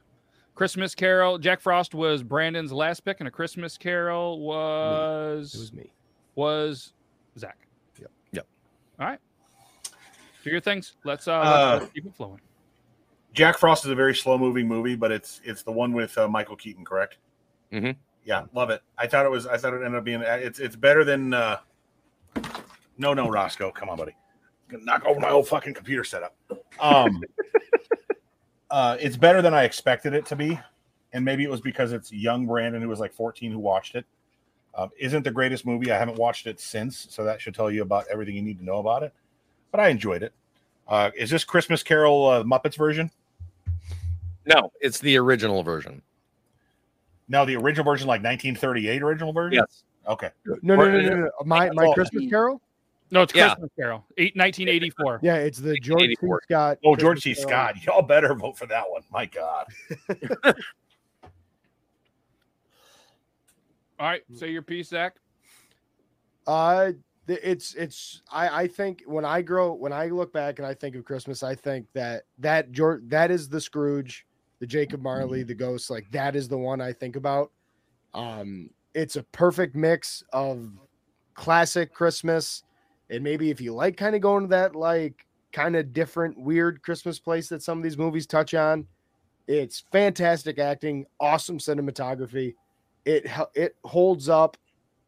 Christmas Carol. Jack Frost was Brandon's last pick, and a Christmas Carol was it was me. was Zach. Yep. Yep. All right. Do your things. Let's uh, Uh, let's keep it flowing. Jack Frost is a very slow moving movie, but it's it's the one with uh, Michael Keaton, correct? Mm Mhm. Yeah, love it. I thought it was. I thought it ended up being. It's it's better than. Uh, no, no, Roscoe, come on, buddy. Gonna knock over my whole fucking computer setup. Um, uh, it's better than I expected it to be, and maybe it was because it's young Brandon who was like 14 who watched it. Um, isn't the greatest movie. I haven't watched it since, so that should tell you about everything you need to know about it. But I enjoyed it. Uh, is this Christmas Carol uh, Muppets version? No, it's the original version. No, the original version, like 1938 original version. Yes. Okay. No, no, no, no, no, no. My my Oh. Christmas Carol. No, it's yeah. Christmas Carol. Eight, 1984. Yeah, it's the George C. Scott. Oh, George C. Christmas Carol. Scott. Y'all better vote for that one. My God. All right. Say your piece, Zach. Uh, it's it's I I think when I grow when I look back and I think of Christmas, I think that that George that is the Scrooge, the Jacob Marley, the Ghost. Like that is the one I think about. Um, it's a perfect mix of classic Christmas, and maybe if you like kind of going to that like kind of different weird Christmas place that some of these movies touch on. It's fantastic acting, awesome cinematography. It it holds up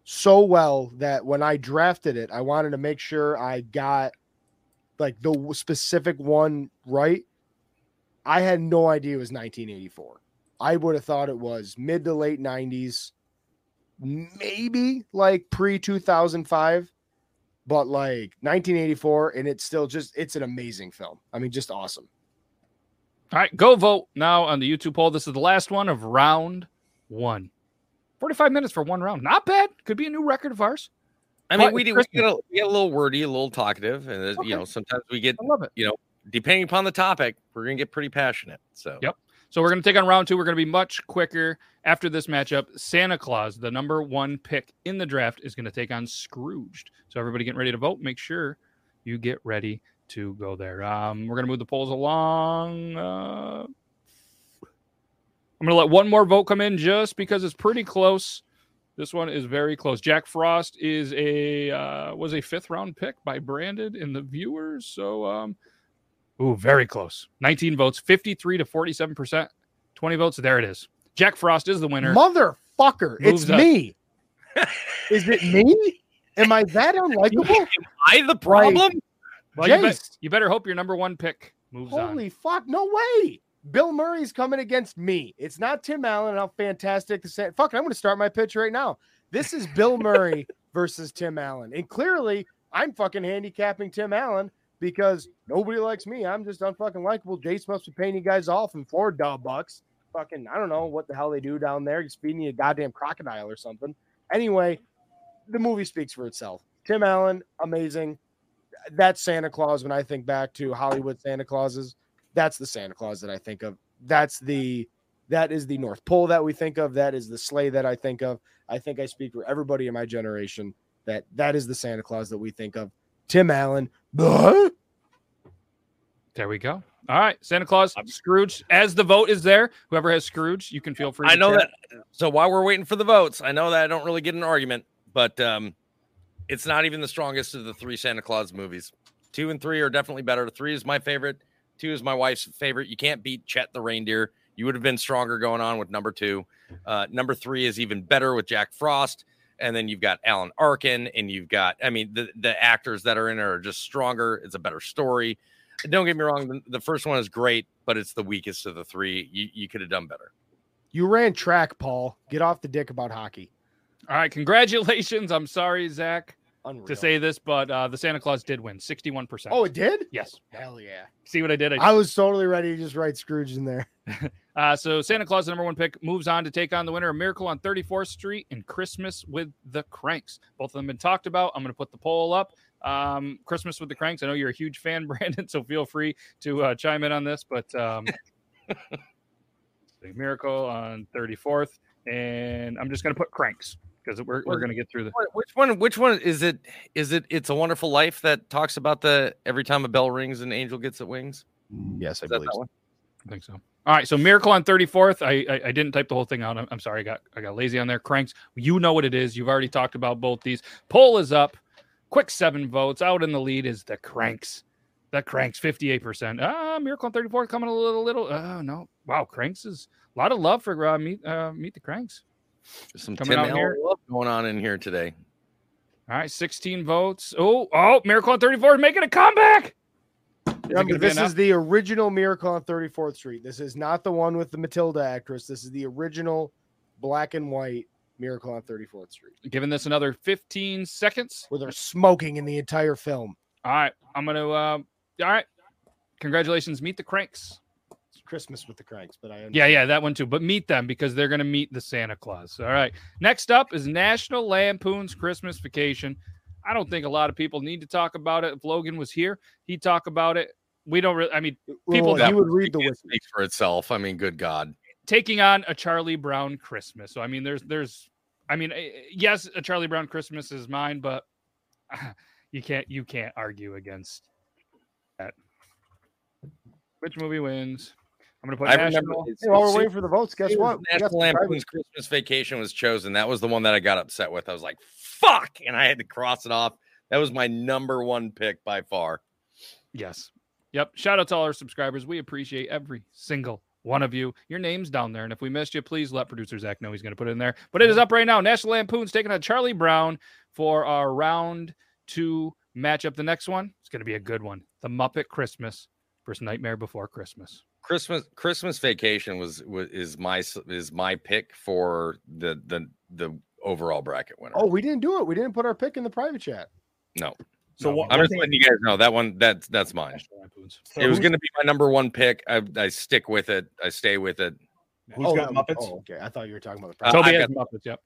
so well that when I drafted it, I wanted to make sure I got like the specific one right. I had no idea it was 1984. I would have thought it was mid to late 90s, maybe like pre 2005, but like 1984, and it's still just it's an amazing film. I mean, just awesome. All right, go vote now on the YouTube poll. This is the last one of round one. 45 minutes for one round. Not bad. Could be a new record of ours. I mean, But we, it's do, we, get a, we get a little wordy, a little talkative, and uh, Okay. you know sometimes we get I love it. you know depending upon the topic, we're gonna get pretty passionate. So Yep. So we're going to take on round two. We're going to be much quicker after this matchup. Santa Claus, the number one pick in the draft, is going to take on Scrooged. So everybody getting ready to vote. Make sure you get ready to go there. Um, we're going to move the polls along. Uh, I'm going to let one more vote come in just because it's pretty close. This one is very close. Jack Frost is a uh, was a fifth round pick by Brandon in the viewers. So um, Ooh, very close. 19 votes, 53 to 47%. 20 votes. There it is. Jack Frost is the winner. Motherfucker, Moves it's up. me. Is it me? Am I that unlikable? Am I the problem? Well, you, bet- Jace. you better hope your number one pick moves on. Holy fuck! No way. Bill Murray's coming against me. It's not Tim Allen. How fantastic the Santa. Fuck, I'm going to start my pitch right now. This is Bill Murray versus Tim Allen, and clearly I'm fucking handicapping Tim Allen because nobody likes me. I'm just unfucking likable. Jace must be paying you guys off in Florida bucks. Fucking, I don't know what the hell they do down there. He's feeding you a goddamn crocodile or something. Anyway, the movie speaks for itself. Tim Allen, amazing. That's Santa Claus when I think back to Hollywood Santa Clauses. That's the Santa Claus that I think of. That's the that is the North Pole that we think of. That is the sleigh that I think of. I think I speak for everybody in my generation that that is the Santa Claus that we think of. Tim Allen. There we go. All right, Santa Claus, Scrooge. As the vote is there, whoever has Scrooge, you can feel free. I know that. So while we're waiting for the votes, I know that I don't really get an argument, but um, it's not even the strongest of the three Santa Claus movies. Two and three are definitely better. Three is my favorite. Two is my wife's favorite. You can't beat Chet the reindeer. You would have been stronger going on with number two. Uh, number three is even better with Jack Frost. And then you've got Alan Arkin, and you've got, I mean, the, the actors that are in it are just stronger. It's a better story. Don't get me wrong, the, the first one is great, but it's the weakest of the three. You, you could have done better. You ran track, Paul. Get off the dick about hockey. All right, congratulations. I'm sorry, Zach, Unreal. to say this, but uh, the Santa Claus did win, 61%. Oh, it did? yes. Hell yeah. See what I did? I I was totally ready to just write Scrooge in there. Uh, so Santa Claus, the number one pick, moves on to take on the winner of Miracle on 34th Street and Christmas with the Cranks. Both of them been talked about. I'm going to put the poll up. Um, Christmas with the Cranks. I know you're a huge fan, Brandon, so feel free to uh, chime in on this. But um, Miracle on 34th, and I'm just going to put Cranks because we're, we're going to get through the. Which one? Which one is it? Is it? It's a Wonderful Life that talks about the every time a bell rings, an angel gets its wings. Yes, I Is believe that so. I think so. All right, so Miracle on 34th. I, I I didn't type the whole thing out. I'm, I'm sorry. I got I got lazy on there. Cranks. You know what it is. You've already talked about both these. Poll is up. Quick seven votes. Out in the lead is the Cranks. The Cranks 58%. Ah, Miracle on 34th coming a little little. Oh no. Wow, Cranks is a lot of love for uh, meet uh, meet the Cranks. There's some Coming Tim out here. love going on in here today. All right, 16 votes. Oh, oh, Miracle on 34th making a comeback. Is it Remember, this is the original Miracle on 34th Street. This is not the one with the Matilda actress. This is the original black and white Miracle on 34th Street, giving this another 15 seconds. where they're smoking in the entire film. All right, I'm gonna. Uh, all right, congratulations, meet the Cranks. It's Christmas with the Cranks, but I Yeah, yeah, that one too. But meet them because they're gonna meet the Santa Claus. All right. Next up is National Lampoon's Christmas Vacation. I don't think a lot of people need to talk about it. If Logan was here, he'd talk about it. We don't really. I mean, people Well, he would read the wiki. for itself. I mean, good God. taking on a Charlie Brown Christmas. So I mean, there's there's. I mean, eh, yes, a Charlie Brown Christmas is mine, but you can't you can't argue against that. Which movie wins? I'm gonna put I National. remember. Hey, while we're waiting for the votes, guess what? National Lampoon's Christmas Vacation was chosen. That was the one that I got upset with. I was like, "Fuck!" and I had to cross it off. That was my number one pick by far. Yes. Yep. Shout out to all our subscribers. We appreciate every single one of you. Your name's down there. And if we missed you, please let producer Zach know he's going to put it in there. But it is up right now. National Lampoon's taking on Charlie Brown for our round two matchup. The next one it's going to be a good one. The Muppet Christmas versus Nightmare Before Christmas. Christmas Christmas Vacation was, was is my is my pick for the the the overall bracket winner. Oh, we didn't do it. We didn't put our pick in the private chat. no, So No, I'm just letting you guys know that one that's that's mine. National Lampoon's. so it was going to be my number one pick. I, I stick with it. I stay with it. Who's oh, got that- Muppets? Oh, okay. I thought you were talking about the Uh, private. Toby I has Muppets. Yep.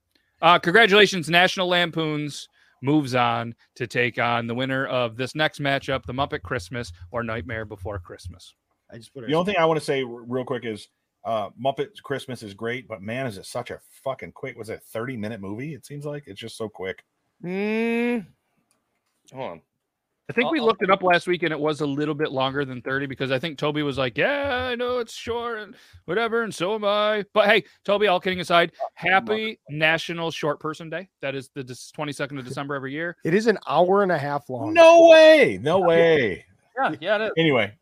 Uh, congratulations, National Lampoon's moves on to take on the winner of this next matchup, the Muppet Christmas or Nightmare Before Christmas. I just put The only thing I want to say real quick is uh Muppet Christmas is great, but man, is it such a fucking quick? Was it a 30 minute movie? It seems like it's just so quick. Mm. Hold on. I think we I'll- looked it up last week and it was a little bit longer than 30 because I think Toby was like, Yeah, I know it's short and whatever, and so am I. But hey, Toby, all kidding aside, happy National Short Person Day. That is the 22nd of December every year. It is an hour and a half long. No way, no way. Yeah, yeah, it is. Anyway,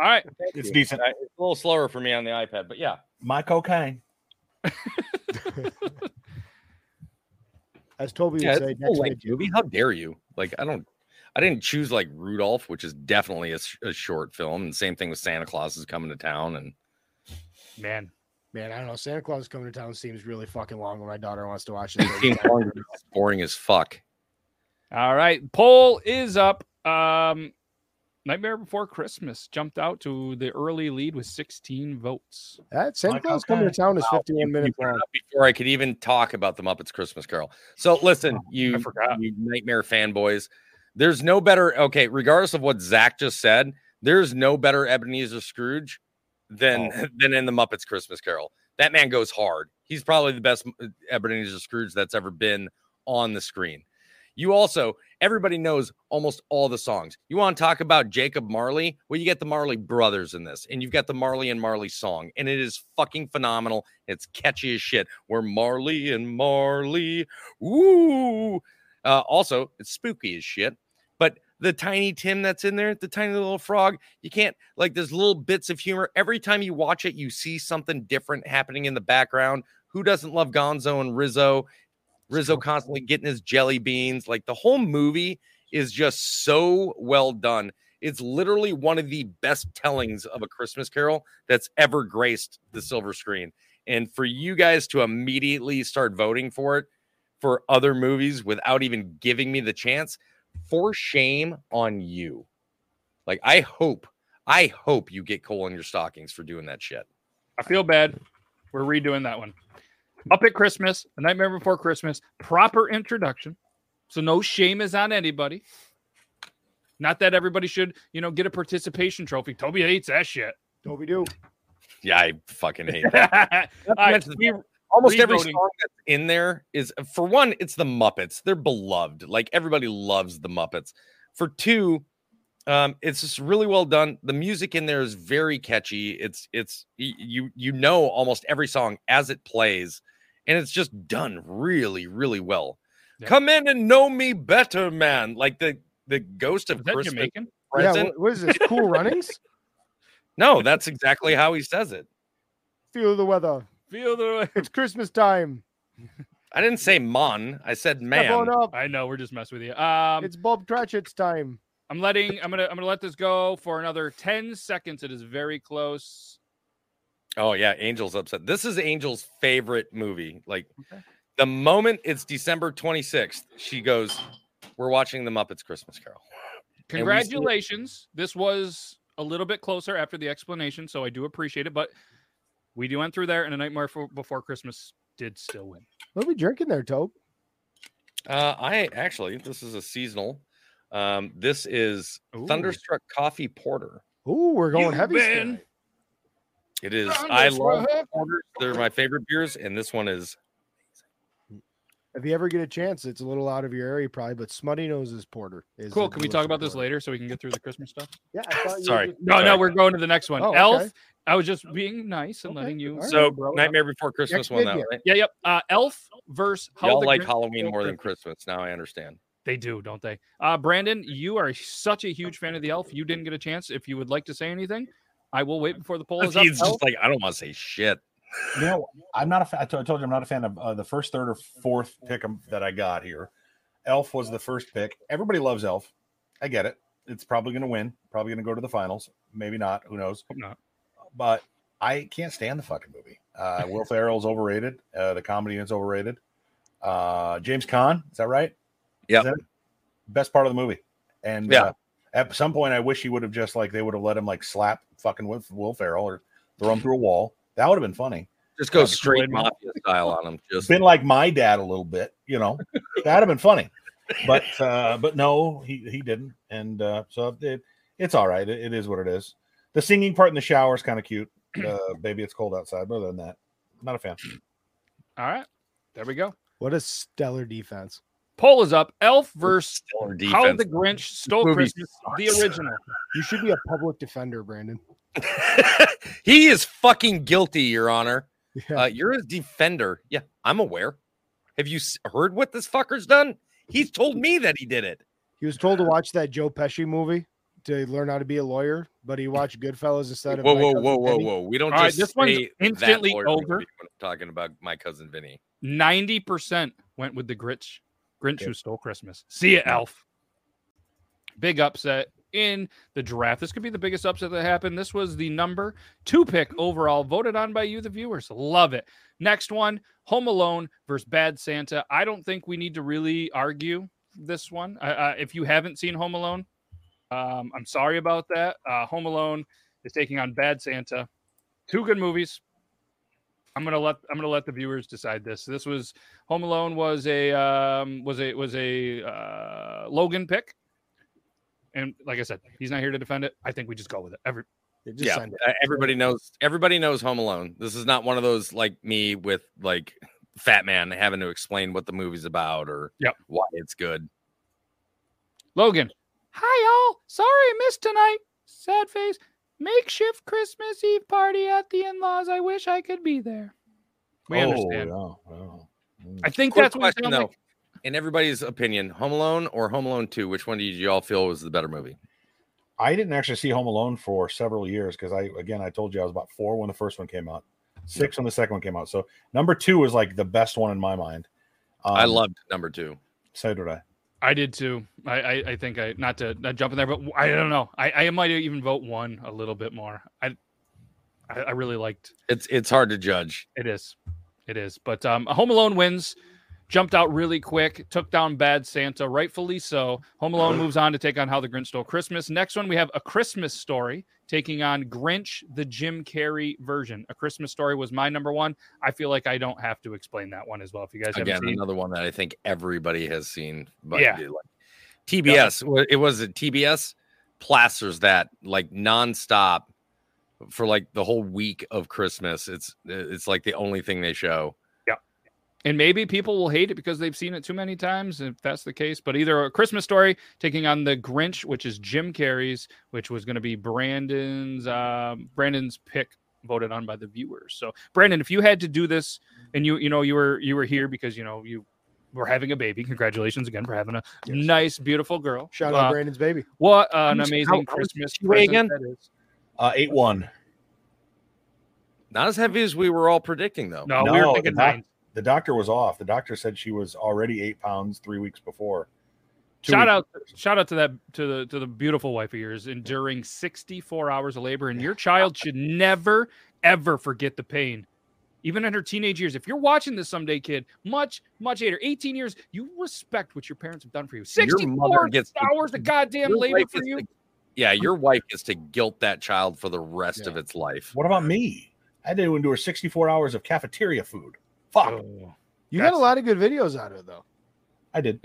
All right. it's decent. I- It's a little slower for me on the iPad, but yeah. My cocaine. As Toby would Yeah, say, it's next movie. How dare you? Like, I don't, I didn't choose like Rudolph, which is definitely a short film, and same thing with Santa Claus is coming to town, and Man, Man, I don't know. Santa Claus is coming to town seems really fucking long when my daughter wants to watch it. King Kong is boring as fuck. All right, poll is up. Um, Nightmare Before Christmas jumped out to the early lead with 16 votes. That Santa Like, Claus coming to town is Wow, 51 you- minutes you brought it long. Before I could even talk about the Muppets Christmas Carol. So listen, you, you nightmare fanboys. There's no better. Okay, regardless of what Zach just said, there's no better Ebenezer Scrooge than than in the Muppets Christmas Carol. That man goes hard. He's probably the best uh, Ebenezer Scrooge that's ever been on the screen. You also, everybody knows almost all the songs. You want to talk about Jacob Marley? Well, you get the Marley brothers in this, and you've got the Marley and Marley song, and it is fucking phenomenal. It's catchy as shit. We're Marley and Marley. Woo! Uh, also, it's spooky as shit. But the tiny Tim that's in there, the tiny little frog, you can't like there's little bits of humor. Every time you watch it, you see something different happening in the background. Who doesn't love Gonzo and Rizzo? Rizzo constantly getting his jelly beans. Like the whole movie is just so well done. It's literally one of the best tellings of a Christmas Carol that's ever graced the silver screen. And for you guys to immediately start voting for it for other movies without even giving me the chance, for shame on you. Like I hope, I hope you get coal in your stockings for doing that shit. I feel bad. We're redoing that one. Up at Christmas, A Nightmare Before Christmas, proper introduction. So no shame is on anybody. Not that everybody should, you know, get a participation trophy. Toby hates that shit. Toby do. Yeah, I fucking hate that. All right, we- Almost every Revoting. song that's in there is for one, it's the Muppets. They're beloved. Like everybody loves the Muppets. For two, um, it's just really well done. The music in there is very catchy. It's it's you you know almost every song as it plays, and it's just done really really well. Yeah. Come in and know me better, man. Like the the ghost of is that Christmas Jamaican? Yeah, present. what, what is this? Cool runnings? No, that's exactly how he says it. Feel the weather. Feel the weather. It's Christmas time. I didn't say mon. I said Step man. on up. I know we're just messing with you. Um, It's Bob Cratchit's time. I'm letting. I'm gonna. I'm gonna let this go for another ten seconds. It is very close. Oh yeah, Angel's upset. This is Angel's favorite movie. Like Okay. the moment it's December 26th, she goes, "We're watching the Muppets Christmas Carol." And we see it- Congratulations. This was a little bit closer after the explanation, so I do appreciate it. But we do went through there, and a Nightmare for, Before Christmas did still win. What are we drinking there, Tobe? Uh, I actually, this is a seasonal. Um, this is Ooh. Thunderstruck Coffee Porter. Ooh, we're going You heavy. been- today. It is. I love porters. They're my favorite beers, and this one is. If you ever get a chance, it's a little out of your area, probably, but Smuttynose's Porter is Cool. Can we talk about this porter. later so we can get through the Christmas stuff? Yeah. I thought Sorry. were just- No, no, we're going to the next one. Oh, okay. Elf. I was just being nice and Okay. letting you. So bro. Nightmare Before Christmas Next won that, right? Yeah, yep. Uh, Elf versus How Y'all like Grinch Halloween more than Christmas. Christmas. Now I understand. They do, don't they? Uh, Brandon, you are such a huge fan of the Elf. You didn't get a chance. If you would like to say anything, I will wait before the poll is up. He's Elf, just like, I don't want to say shit. You know, I'm not a fan. I told you I'm not a fan of uh, the first, third, or fourth pick that I got here. Elf was the first pick. Everybody loves Elf. I get it. It's probably going to win. Probably going to go to the finals. Maybe not. Who knows? Hope not. But I can't stand the fucking movie. Uh, Will Ferrell's overrated. Uh, the comedy is overrated. Uh, James Caan, is that right? Yep. Is that it? Best part of the movie. And Yeah. At some point, I wish he would have just like they would have let him like slap fucking Will, Will Ferrell or throw him through a wall. That would have been funny. Just go Uh, straight Kool-Aid Man. mafia style on him. Just been like my dad a little bit, you know. That'd have been funny. But uh but no, he he didn't. And uh so it, it's all right. It, it is what it is. The singing part in the shower is kind of cute. Uh baby it's cold outside. But other than that, not a fan. All right. There we go. What a stellar defense. Poll is up. Elf versus How the Grinch Stole Movie Christmas, the original. You should be a public defender, Brandon. he is fucking guilty, Your Honor. Yeah. Uh, you're a defender. Yeah, I'm aware. Have you heard what this fucker's done? He's told me that he did it. he was told to watch that Joe Pesci movie to learn how to be a lawyer, but he watched Goodfellas instead of Whoa, My whoa, Cousin whoa, whoa, Vinny. whoa! We don't All right, just this one's say that instantly lawyer over. movie when I'm talking about my cousin Vinny. 90% went with the Grinch, Grinch who stole Christmas. See you, Elf. Big upset. in the draft. This could be the biggest upset that happened. This was the number two pick overall, voted on by you, the viewers. Love it. Next one Home Alone versus Bad Santa. I don't think we need to really argue this one. Uh, if you haven't seen Home Alone, um, I'm sorry about that. Uh, Home Alone is taking on Bad Santa. Two good movies. I'm gonna let I'm gonna let the viewers decide this. This was Home Alone was a um, was a was a uh, Logan pick, and like I said, he's not here to defend it. I think we just go with it. Every Just yeah, it. uh, everybody knows. Everybody knows Home Alone. This is not one of those like me with like Fat Man having to explain what the movie's about or Yep. why it's good. Logan. Hi all. Sorry I missed tonight. Sad face. Makeshift Christmas Eve party at the in-laws. I wish I could be there. We understand. Oh, oh. I think Quick that's what it question sounds though. like. In everybody's opinion, Home Alone or Home Alone Two, which one did you all feel was the better movie? I didn't actually see Home Alone for several years because I, again, I told you I was about four when the first one came out, six when the second one came out. So number two was like the best one in my mind. I Um, loved number two. So did I. I did too. I, I, I think I not to not jump in there, but I don't know. I, I might even vote one a little bit more. I I, I really liked It's it's hard to judge. it is. It is. But um Home Alone wins, jumped out really quick, took down Bad Santa, rightfully so. Home Alone moves on to take on How the Grinch Stole Christmas. Next one we have A Christmas Story taking on Grinch, the Jim Carrey version. A Christmas Story was my number one. I feel like I don't have to explain that one as well. If you guys Again, seen another one that I think everybody has seen. But Yeah. like, TBS, wa- it was a TBS plasters that like nonstop for like the whole week of Christmas. It's it's like the only thing they show. And maybe people will hate it because they've seen it too many times, if that's the case. But either a Christmas story taking on the Grinch, which is Jim Carrey's, which was going to be Brandon's um, Brandon's pick voted on by the viewers. So Brandon, if you had to do this and you you know you were you were here because you know you were having a baby, congratulations again for having a nice beautiful girl. Shout out Uh, Brandon's baby. What an amazing how- how Christmas did you present again? that is. Uh, eight one. Not as heavy as we were all predicting, though. No, we were thinking the doc- nine. The doctor was off. The doctor said she was already eight pounds three weeks before. Two Shout weeks- out, shout out to that to the to the beautiful wife of yours enduring 64 hours of labor, and your child should never ever forget the pain, even in her teenage years. If you're watching this someday, kid, much much later, 18 years, you respect what your parents have done for you. 64 gets to- hours of goddamn labor for you. to- yeah, your wife gets to guilt that child for the rest of its life. What about me? I didn't endure 64 hours of cafeteria food. Fuck. Oh, You got a lot of good videos out of it though. I did.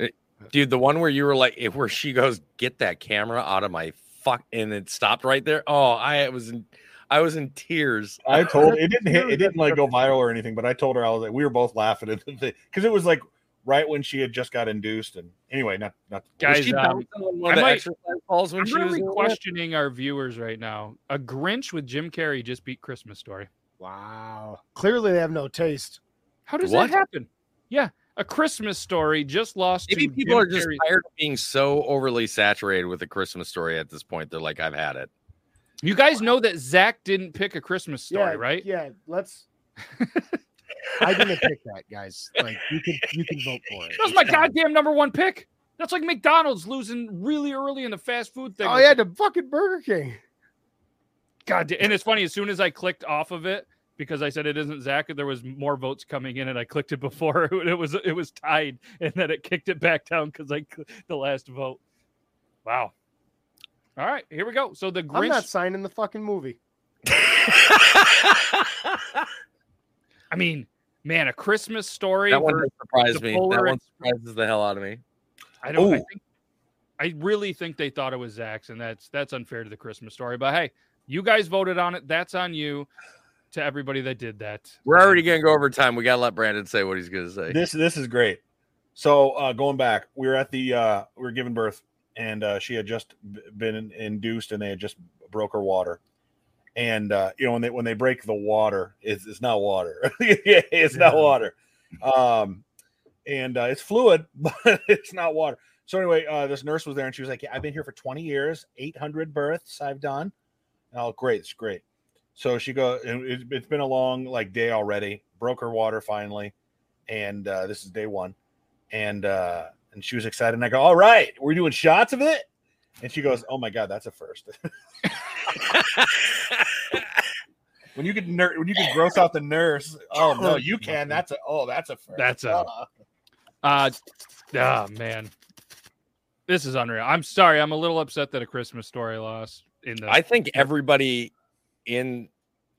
Dude, the one where you were like, where she goes, get that camera out of my fuck, and it stopped right there. Oh, I was in, I was in tears. I told it didn't hit, it didn't like go viral or anything, but I told her I was like we were both laughing at the thing because it was like right when she had just got induced and anyway not not Was guys, she um, on I might, balls when I'm she was really in there? questioning our viewers right now. A Grinch with Jim Carrey just beat Christmas Story. Wow. Clearly they have no taste. How does What? that happen? Yeah, a Christmas Story just lost. Maybe to people Jim are just Carrey's- tired of being so overly saturated with the Christmas story at this point. They're like, I've had it. You guys know that Zach didn't pick a Christmas story, yeah, right? Yeah, let's I didn't pick that, guys. Like you can you can vote for it. That was my goddamn number one pick. That's like McDonald's losing really early in the fast food thing. Oh yeah, the fucking Burger King. God, and it's funny. As soon as I clicked off of it because I said it isn't Zach, there was more votes coming in, and I clicked it before it was it was tied, and then it kicked it back down because I cl- the last vote. Wow. All right, here we go. So the I'm Grinch. not signing the fucking movie. I mean, man, a Christmas story. That one ver- does surprise the me. That one surprises the hell out of me. I don't. I think. I really think they thought it was Zach's, and that's that's unfair to the Christmas story. But hey, you guys voted on it. That's on you. To everybody that did that, We're already gonna go over time. We gotta let Brandon say what he's gonna say. This this is great. So uh going back, we were at the uh we were giving birth and uh she had just been induced and they had just broke her water. And uh you know when they when they break the water, it's it's not water. yeah, it's not water. Um and uh, it's fluid, but it's not water. So anyway, uh this nurse was there and she was like, yeah, I've been here for 20 years, 800 births I've done. Oh, great, it's great. So she go. it- It's been a long like day already. Broke her water finally, and uh, this is day one. And uh, and she was excited. And I go, all right, we're doing shots of it. And she goes, "Oh my god, that's a first. when you could ner- when you could gross out the nurse. Oh no, you can. That's a oh, that's a first. That's a- Uh, Uh, oh man, this is unreal. I'm sorry. I'm a little upset that a Christmas story lost in the. I think everybody in,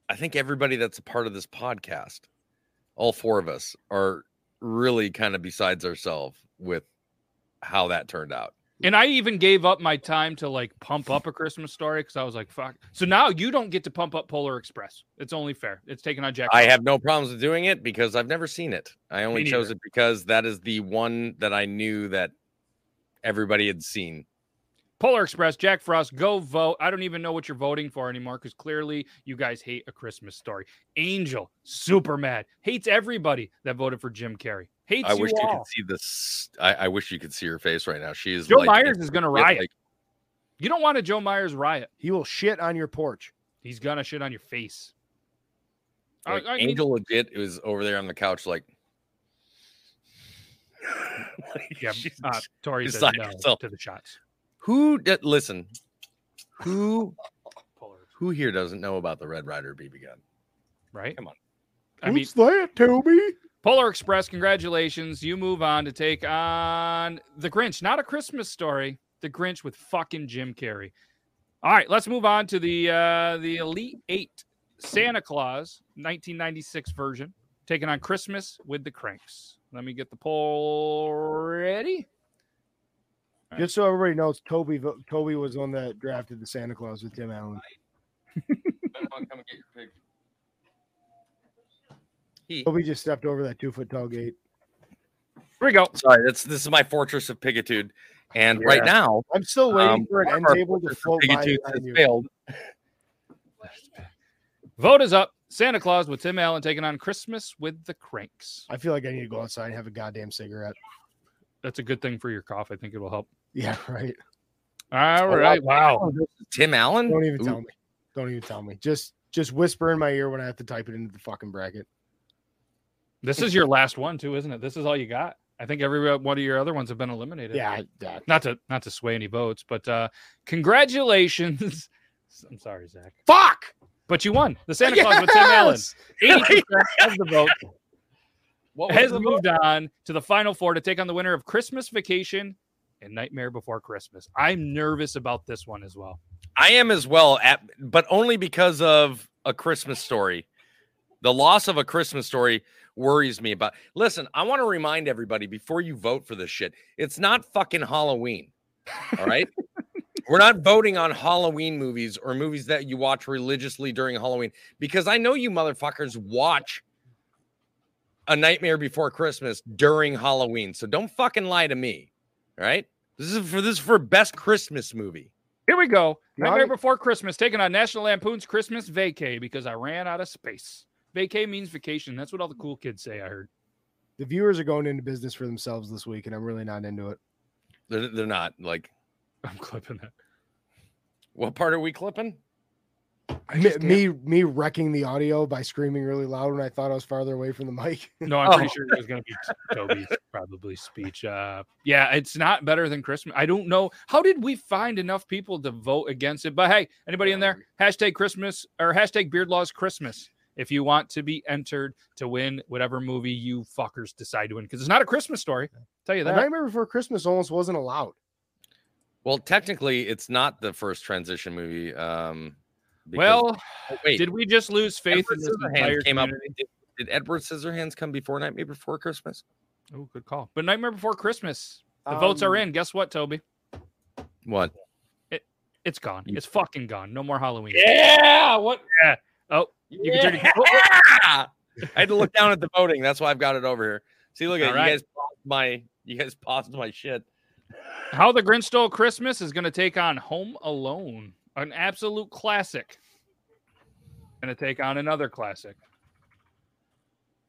I think everybody that's a part of this podcast, all four of us are really kind of besides ourselves with how that turned out. and I even gave up my time to like pump up a Christmas story because I was like, fuck. So now you don't get to pump up Polar Express. It's only fair. It's taken on Jack. I have no problems with doing it because I've never seen it. I only chose it because that is the one that I knew that everybody had seen. Polar Express, Jack Frost, go vote. I don't even know what you're voting for anymore because clearly you guys hate a Christmas story. Angel, super mad, hates everybody that voted for Jim Carrey. Hates I you wish you all. could see this. I, I wish you could see her face right now. She is Joe like, Myers is gonna riot. like- You don't want a Joe Myers riot. He will shit on your porch. He's gonna shit on your face. Like, I mean- Angel legit was over there on the couch, like, like, Yeah, she's- uh, Tori says no herself. to the shots. Who did listen? Who who here doesn't know about the Red Ryder BB gun? right? Come on. I mean, Who's that, Toby? Polar Express, congratulations. You move on to take on The Grinch. Not a Christmas story. The Grinch with fucking Jim Carrey. All right, let's move on to the uh the Elite Eight Santa Claus 1996 version, taking on Christmas with the Cranks. Let me get the poll ready. Just so everybody knows, Toby vo- Toby was on that drafted the Santa Claus with Tim Allen. Come and get your pig. He, Toby just stepped over that two foot tall gate. Here we go. sorry, that's this is my fortress of pigitude, and right now, I'm still waiting um, for an end table to float by has failed. Vote is up. Santa Claus with Tim Allen taking on Christmas with the Cranks. I feel like I need to go outside and have a goddamn cigarette. That's a good thing for your cough. I think it'll help. Yeah, right. All right. Wow. Tim Allen. Don't even Ooh. tell me. Don't even tell me. Just just whisper in my ear when I have to type it into the fucking bracket. This is your last one too, isn't it? This is all you got. I think every uh, one of your other ones have been eliminated. Yeah, I- yeah. Not to not to sway any votes, but uh congratulations. I'm sorry, Zach. Fuck. But you won the Santa Claus with Tim Allen. 80% of the vote What was has the vote? moved on to the final four to take on the winner of Christmas Vacation and Nightmare Before Christmas. I'm nervous about this one as well. I am as well, at, but only because of a Christmas story. The loss of a Christmas story worries me about. Listen, I want to remind everybody before you vote for this shit, it's not fucking Halloween. All right. We're not voting on Halloween movies or movies that you watch religiously during Halloween because I know you motherfuckers watch A Nightmare Before Christmas during Halloween. So don't fucking lie to me. Right? This is for this is for best Christmas movie. Here we go. The Nightmare audi- Before Christmas taking on National Lampoon's Christmas Vacay because I ran out of space. Vacay means vacation. That's what all the cool kids say. I heard. The viewers are going into business for themselves this week, and I'm really not into it. They're, they're not like I'm clipping that. what part are we clipping? Me, me me wrecking the audio by screaming really loud when I thought I was farther away from the mic. No, I'm pretty Oh. sure it was going to be Toby's probably speech. Uh, yeah, it's not better than Christmas. I don't know. How did we find enough people to vote against it? But hey, anybody in there? Hashtag Christmas or hashtag Beard Laws Christmas if you want to be entered to win whatever movie you fuckers decide to win because it's not a Christmas story. i tell you The that. Nightmare Before Christmas almost wasn't allowed. Well, technically, it's not the first transition movie. Um, because- Well, oh, wait, did we just lose faith Edward in this Scissorhands entire came up. community? Did, did Edward Scissorhands come before Nightmare Before Christmas? Oh, good call. But Nightmare Before Christmas, the votes are Um, in. Guess what, Toby? What? It it's gone. You- It's fucking gone. No more Halloween. Yeah. What? Yeah. Oh, you can turn your. Yeah! I had to look down at the voting. That's why I've got it over here. See, look at All it. right. You guys paused my. You guys paused my shit. How the Grinch Stole Christmas is going to take on Home Alone, an absolute classic. Going to take on another classic.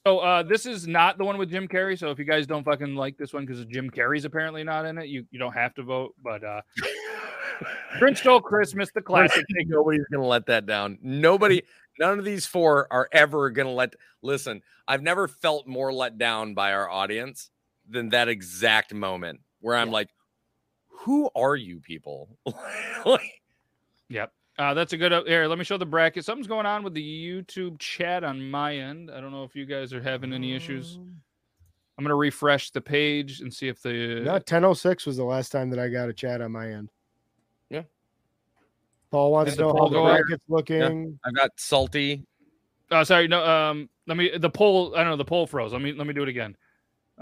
So uh, this is not the one with Jim Carrey. So if you guys don't fucking like this one because Jim Carrey's apparently not in it, you, you don't have to vote. But uh, Grinch Stole Christmas, the classic. Nobody's gonna let that down. Nobody. None of these four are ever gonna let. Listen, I've never felt more let down by our audience than that exact moment where I'm like, who are you people? Like, Yep. Uh, that's a good. Uh, here, let me show the bracket. Something's going on with the YouTube chat on my end. I don't know if you guys are having any issues. I'm gonna refresh the page and see if the No, 1006 was the last time that I got a chat on my end. Yeah. Paul wants to know how poll the go up? bracket's looking. I've got salty. Oh, sorry. No. Um. Let me. The poll. I don't know. The poll froze. Let me. Let me do it again.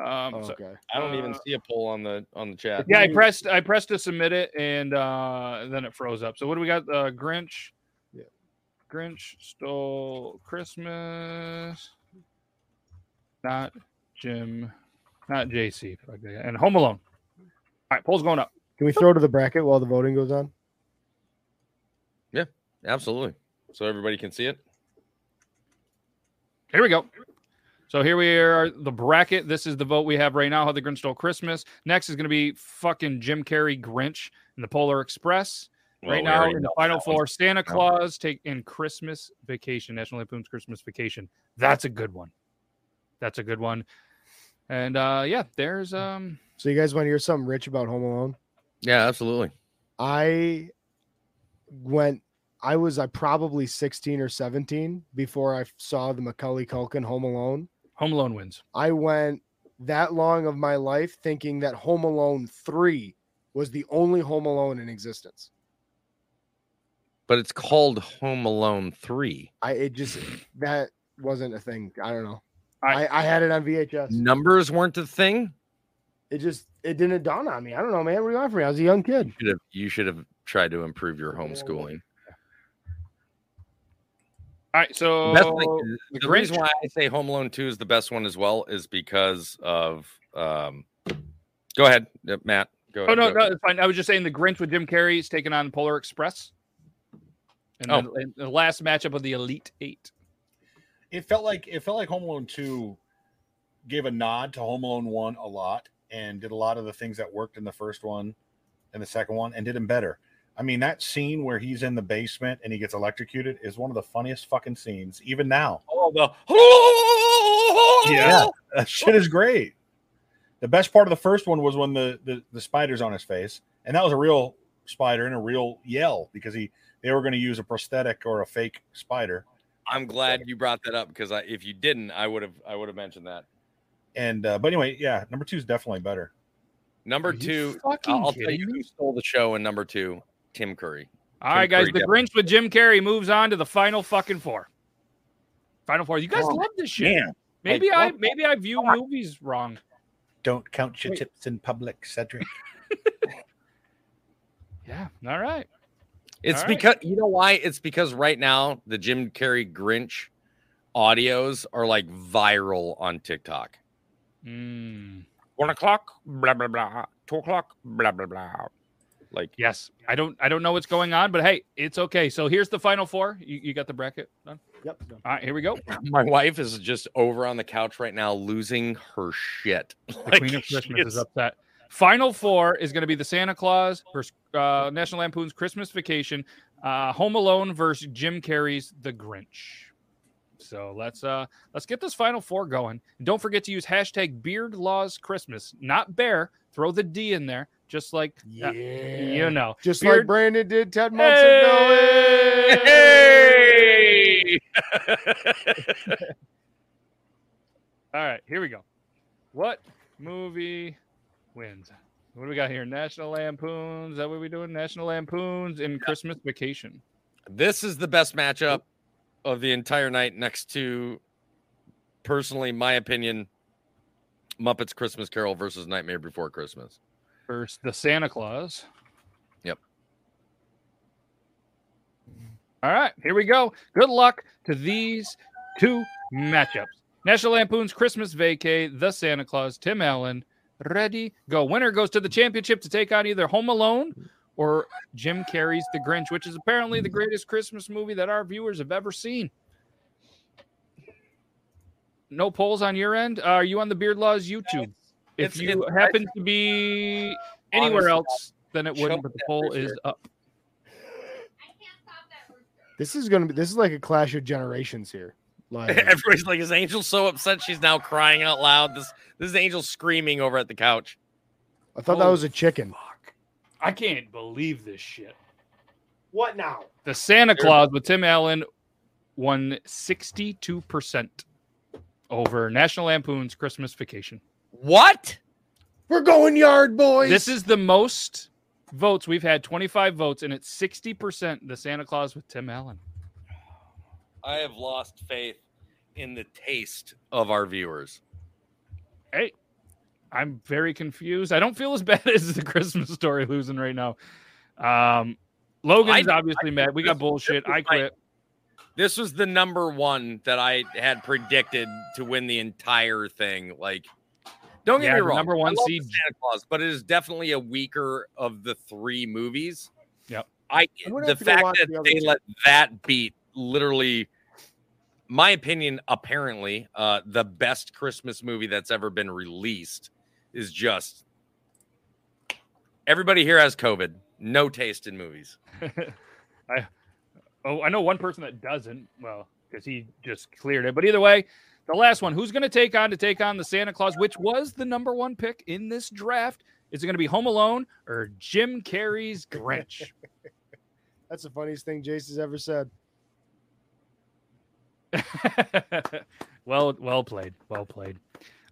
Um. so- okay. I don't even Uh, see a poll on the on the chat. yeah, I pressed. I pressed to submit it, and uh, then it froze up. So what do we got? Uh, Grinch. Yeah. Grinch stole Christmas. Not Jim. Not JC. Okay, And Home Alone. All right, poll's going up. Can we throw to the bracket while the voting goes on? Yeah, absolutely. So everybody can see it. Here we go. So here we are, the bracket. This is the vote we have right now. How the Grinch stole Christmas. Next is going to be fucking Jim Carrey Grinch and the Polar Express. Well, right we now in the final that one's four, Santa. Claus take in Christmas Vacation, National Lampoon's Christmas Vacation. That's a good one. That's a good one. And uh yeah, there's um So you guys want to hear something rich about Home Alone? Yeah, absolutely. I went. I was I probably 16 or 17 before I saw the Macaulay Culkin Home Alone. Home Alone wins. I went that long of my life thinking that Home Alone 3 was the only Home Alone in existence. But it's called Home Alone 3. I it just that wasn't a thing. I don't know. I- I, I had it on VHS. Numbers weren't the thing. It just it didn't dawn on me. I don't know, man. What do you want from me? I was a young kid. Should have you should have tried to improve your homeschooling. All right, so Best thing the the reason why I say Home Alone 2 is the best one as well is because of um go ahead, uh, Matt. Go Oh no, go. no, it's fine. I was just saying the Grinch with Jim Carrey is taking on Polar Express. And Oh. then and the last matchup of the Elite Eight. It felt like it felt like Home Alone Two gave a nod to Home Alone One a lot and did a lot of the things that worked in the first one and the second one and did them better. I mean, that scene where he's in the basement and he gets electrocuted is one of the funniest fucking scenes, even now. Oh, the Yeah, that shit is great. The best part of the first one was when the, the the spider's on his face, and that was a real spider and a real yell because he they were going to use a prosthetic or a fake spider. I'm glad you brought that up because I, if you didn't, I would have I would have mentioned that. And uh, but anyway, yeah, number two is definitely better. Number two, I'll, I'll tell you who stole the show in number two, Tim Curry. All right, guys. Curry The definitely. Grinch with Jim Carrey moves on to the final fucking four. Final four. You guys Oh, love this shit. man. Maybe Hey, I maybe I view movies wrong. Don't count your Wait. tips in public, Cedric. Yeah. All right. It's All right. because you know why? It's because right now the Jim Carrey Grinch audios are like viral on TikTok. Mm, One o'clock, blah blah blah. Two o'clock, blah blah blah. Like yes. I don't I don't know what's going on, but hey, it's okay. So here's the final four. You, you got the bracket done? Yep. All right, here we go. my wife is just over on the couch right now, losing her shit. The Like, Queen of she Christmas is is- upset. Final four is going to be the Santa Claus versus uh, National Lampoon's Christmas Vacation, uh, Home Alone versus Jim Carrey's The Grinch. So let's uh let's get this final four going. And don't forget to use hashtag Beard Laws Christmas, not bear. Throw the D in there, just like uh, you know. Just like Brandon did 10 months ago. Hey! All right, here we go. What movie wins? What do we got here? National Lampoons. Is that what we doing? National Lampoons in Christmas Vacation. this is the best matchup of the entire night next to personally my opinion Muppets Christmas Carol versus Nightmare Before Christmas. Versus the Santa Claus. Yep. All right, here we go. Good luck to these two matchups. National Lampoon's Christmas Vacay, the Santa Claus, Tim Allen. Ready, go. Winner goes to the championship to take on either Home Alone or Jim Carrey's The Grinch, which is apparently the greatest Christmas movie that our viewers have ever seen. No polls on your end. Uh, are you on the Beard Laws YouTube? If It's- you it's- happen to be anywhere else, then it wouldn't. But the that poll picture. is up. This is gonna be this is like a clash of generations here. Like Everybody's like, is Angel so upset she's now crying out loud? This this is Angel screaming over at the couch. I thought that was a chicken. I can't believe this shit. What now? The Santa Claus with Tim Allen won 62% over National Lampoon's Christmas Vacation. What? We're going yard, boys. This is the most votes we've had 25 votes, and it's 60% the Santa Claus with Tim Allen. I have lost faith in the taste of our viewers. Hey, I'm very confused. I don't feel as bad as the Christmas story losing right now. Um, Logan's I- obviously mad. We got bullshit. this was I my- quit. This was the number one that I had predicted to win the entire thing. Like, don't get Yeah, me wrong. number one love seed- the Santa Claus, but it is definitely a weaker of the three movies. Yep. I I'm the have to go fact that the they two. let that beat literally, my opinion, apparently, uh, the best Christmas movie that's ever been released is just everybody here has COVID. No taste in movies. I oh, I know one person that doesn't. Well, because he just cleared it. But either way, the last one, who's going to take on to take on the Santa Claus, which was the number one pick in this draft? Is it going to be Home Alone or Jim Carrey's Grinch? That's the funniest thing Jace has ever said. well, well played. Well played.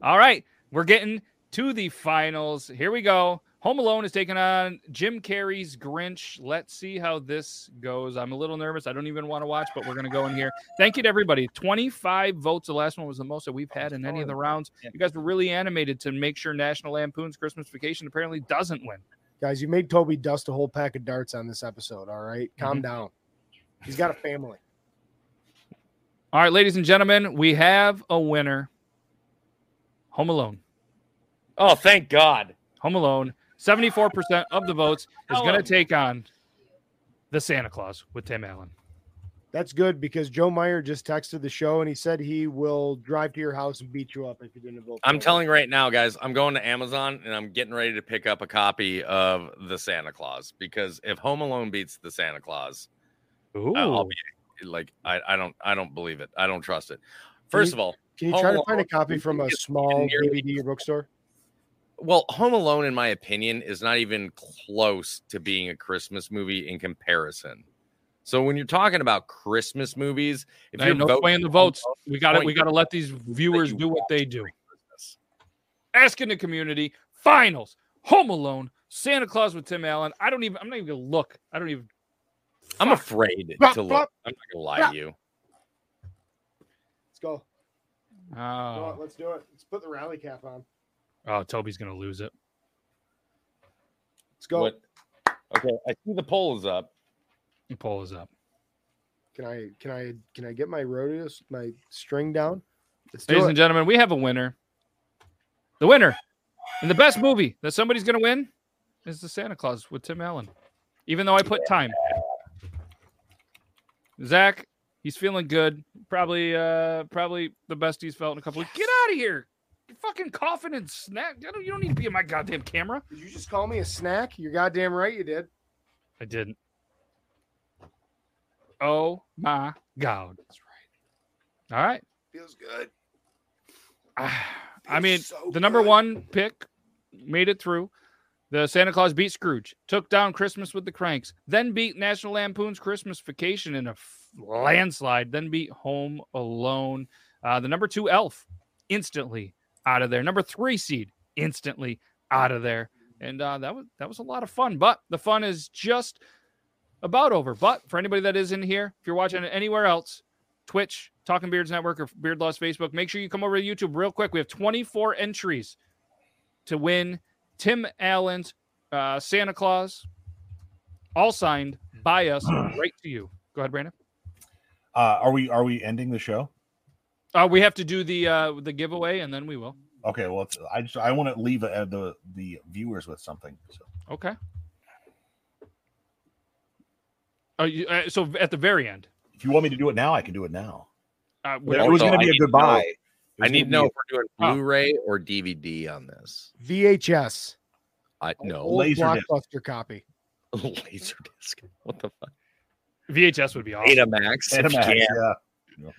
All right, we're getting to the finals. Here we go. Home Alone is taking on Jim Carrey's Grinch. Let's see how this goes. I'm a little nervous. I don't even want to watch, but we're going to go in here. Thank you to everybody. 25 votes. The last one was the most that we've had in any of the rounds. You guys were really animated to make sure National Lampoon's Christmas Vacation apparently doesn't win. Guys, you made Toby dust a whole pack of darts on this episode. All right? Mm-hmm. Calm down. He's got a family. All right, ladies and gentlemen, we have a winner. Home Alone. Oh, thank God. Home Alone. 74% of the votes is going to take on the Santa Claus with Tim Allen. That's good because Joe Meyer just texted the show and he said he will drive to your house and beat you up if you didn't vote. I'm telling you right now, guys, I'm going to Amazon and I'm getting ready to pick up a copy of the Santa Claus because if Home Alone beats the Santa Claus, uh, Ooh. I'll I'll be like, I, I don't, I don't believe it. I don't trust it. First you- of all, Can you Home try to find a copy from a small DVD bookstore? Well, Home Alone, in my opinion, is not even close to being a Christmas movie in comparison. So when you're talking about Christmas movies, if Hey, you're no voting swaying the votes. Alone, We got to We got to let these viewers do what they do. Asking the community. Finals. Home Alone. Santa Claus with Tim Allen. I don't even. I'm not even gonna look. I don't even. I'm Fuck. afraid Flop, to look. flop. I'm not gonna lie Flop. to you. Let's go. Oh. Come on, Oh, let's do it. Let's put the rally cap on. Oh, Toby's gonna lose it. Let's go. What? Okay, I see the poll is up. The poll is up. Can I can I can I get my rodeo my string down? Let's Ladies it. and gentlemen, we have a winner. The winner and the best movie that somebody's going to win is the Santa Claus with Tim Allen. Even though I put time. Zach, he's feeling good. Probably, uh, probably the best he's felt in a couple weeks. Get out of here! You're fucking coughing and snack. I don't, you don't need to be in my goddamn camera. Did you just call me a snack? You're goddamn right you did. I didn't. Oh my god! That's right. All right. Feels good. I mean, so the number good. one pick made it through. The Santa Claus beat Scrooge, took down Christmas with the Cranks, then beat National Lampoon's Christmas Vacation in a f- landslide, then beat Home Alone. Uh, the number two Elf, instantly out of there. Number three seed, instantly out of there. And uh, that was that was a lot of fun. But the fun is just about over. But for anybody that is in here, if you're watching anywhere else, Twitch, Talking Beards Network, or Beard Laws Facebook, make sure you come over to YouTube real quick. We have 24 entries to win Tim Allen's uh, Santa Claus, all signed by us right to you. Go ahead, Brandon. Uh, are we are we ending the show? Uh, we have to do the uh, the giveaway, and then we will. Okay, well, it's, I just I want to leave uh, the the viewers with something. So Okay. Oh, you, uh, so at the very end, if you want me to do it now, I can do it now. uh, It was Also, going to be a goodbye. I need to know if we're doing Oh. Blu-ray or DVD on this. VHS. I no Old Laserdisc. blockbuster copy. laser disc. What the fuck? VHS would be awesome. Betamax. a- Betamax, Yeah. yeah.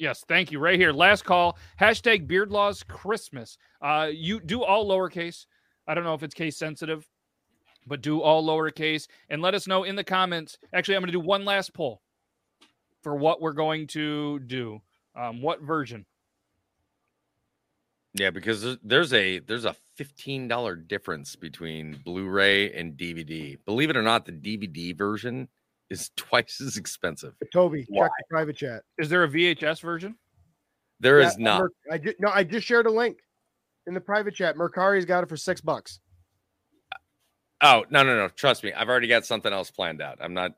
Yes, thank you. Right here. Last call. Hashtag Beard Laws Christmas. Uh, you do all lowercase. I don't know if it's case sensitive, but do all lowercase and let us know in the comments. Actually, I'm going to do one last poll for what we're going to do. Um, what version? Yeah, because there's- there's a there's a fifteen dollar difference between Blu-ray and DVD. Believe it or not, the DVD version is twice as expensive. Toby, Why? check the private chat. Is there a VHS version? There Yeah, is not. Mer- I just no, I just shared a link in the private chat. Mercari's got it for six bucks. Oh no no no! Trust me, I've already got something else planned out. I'm not.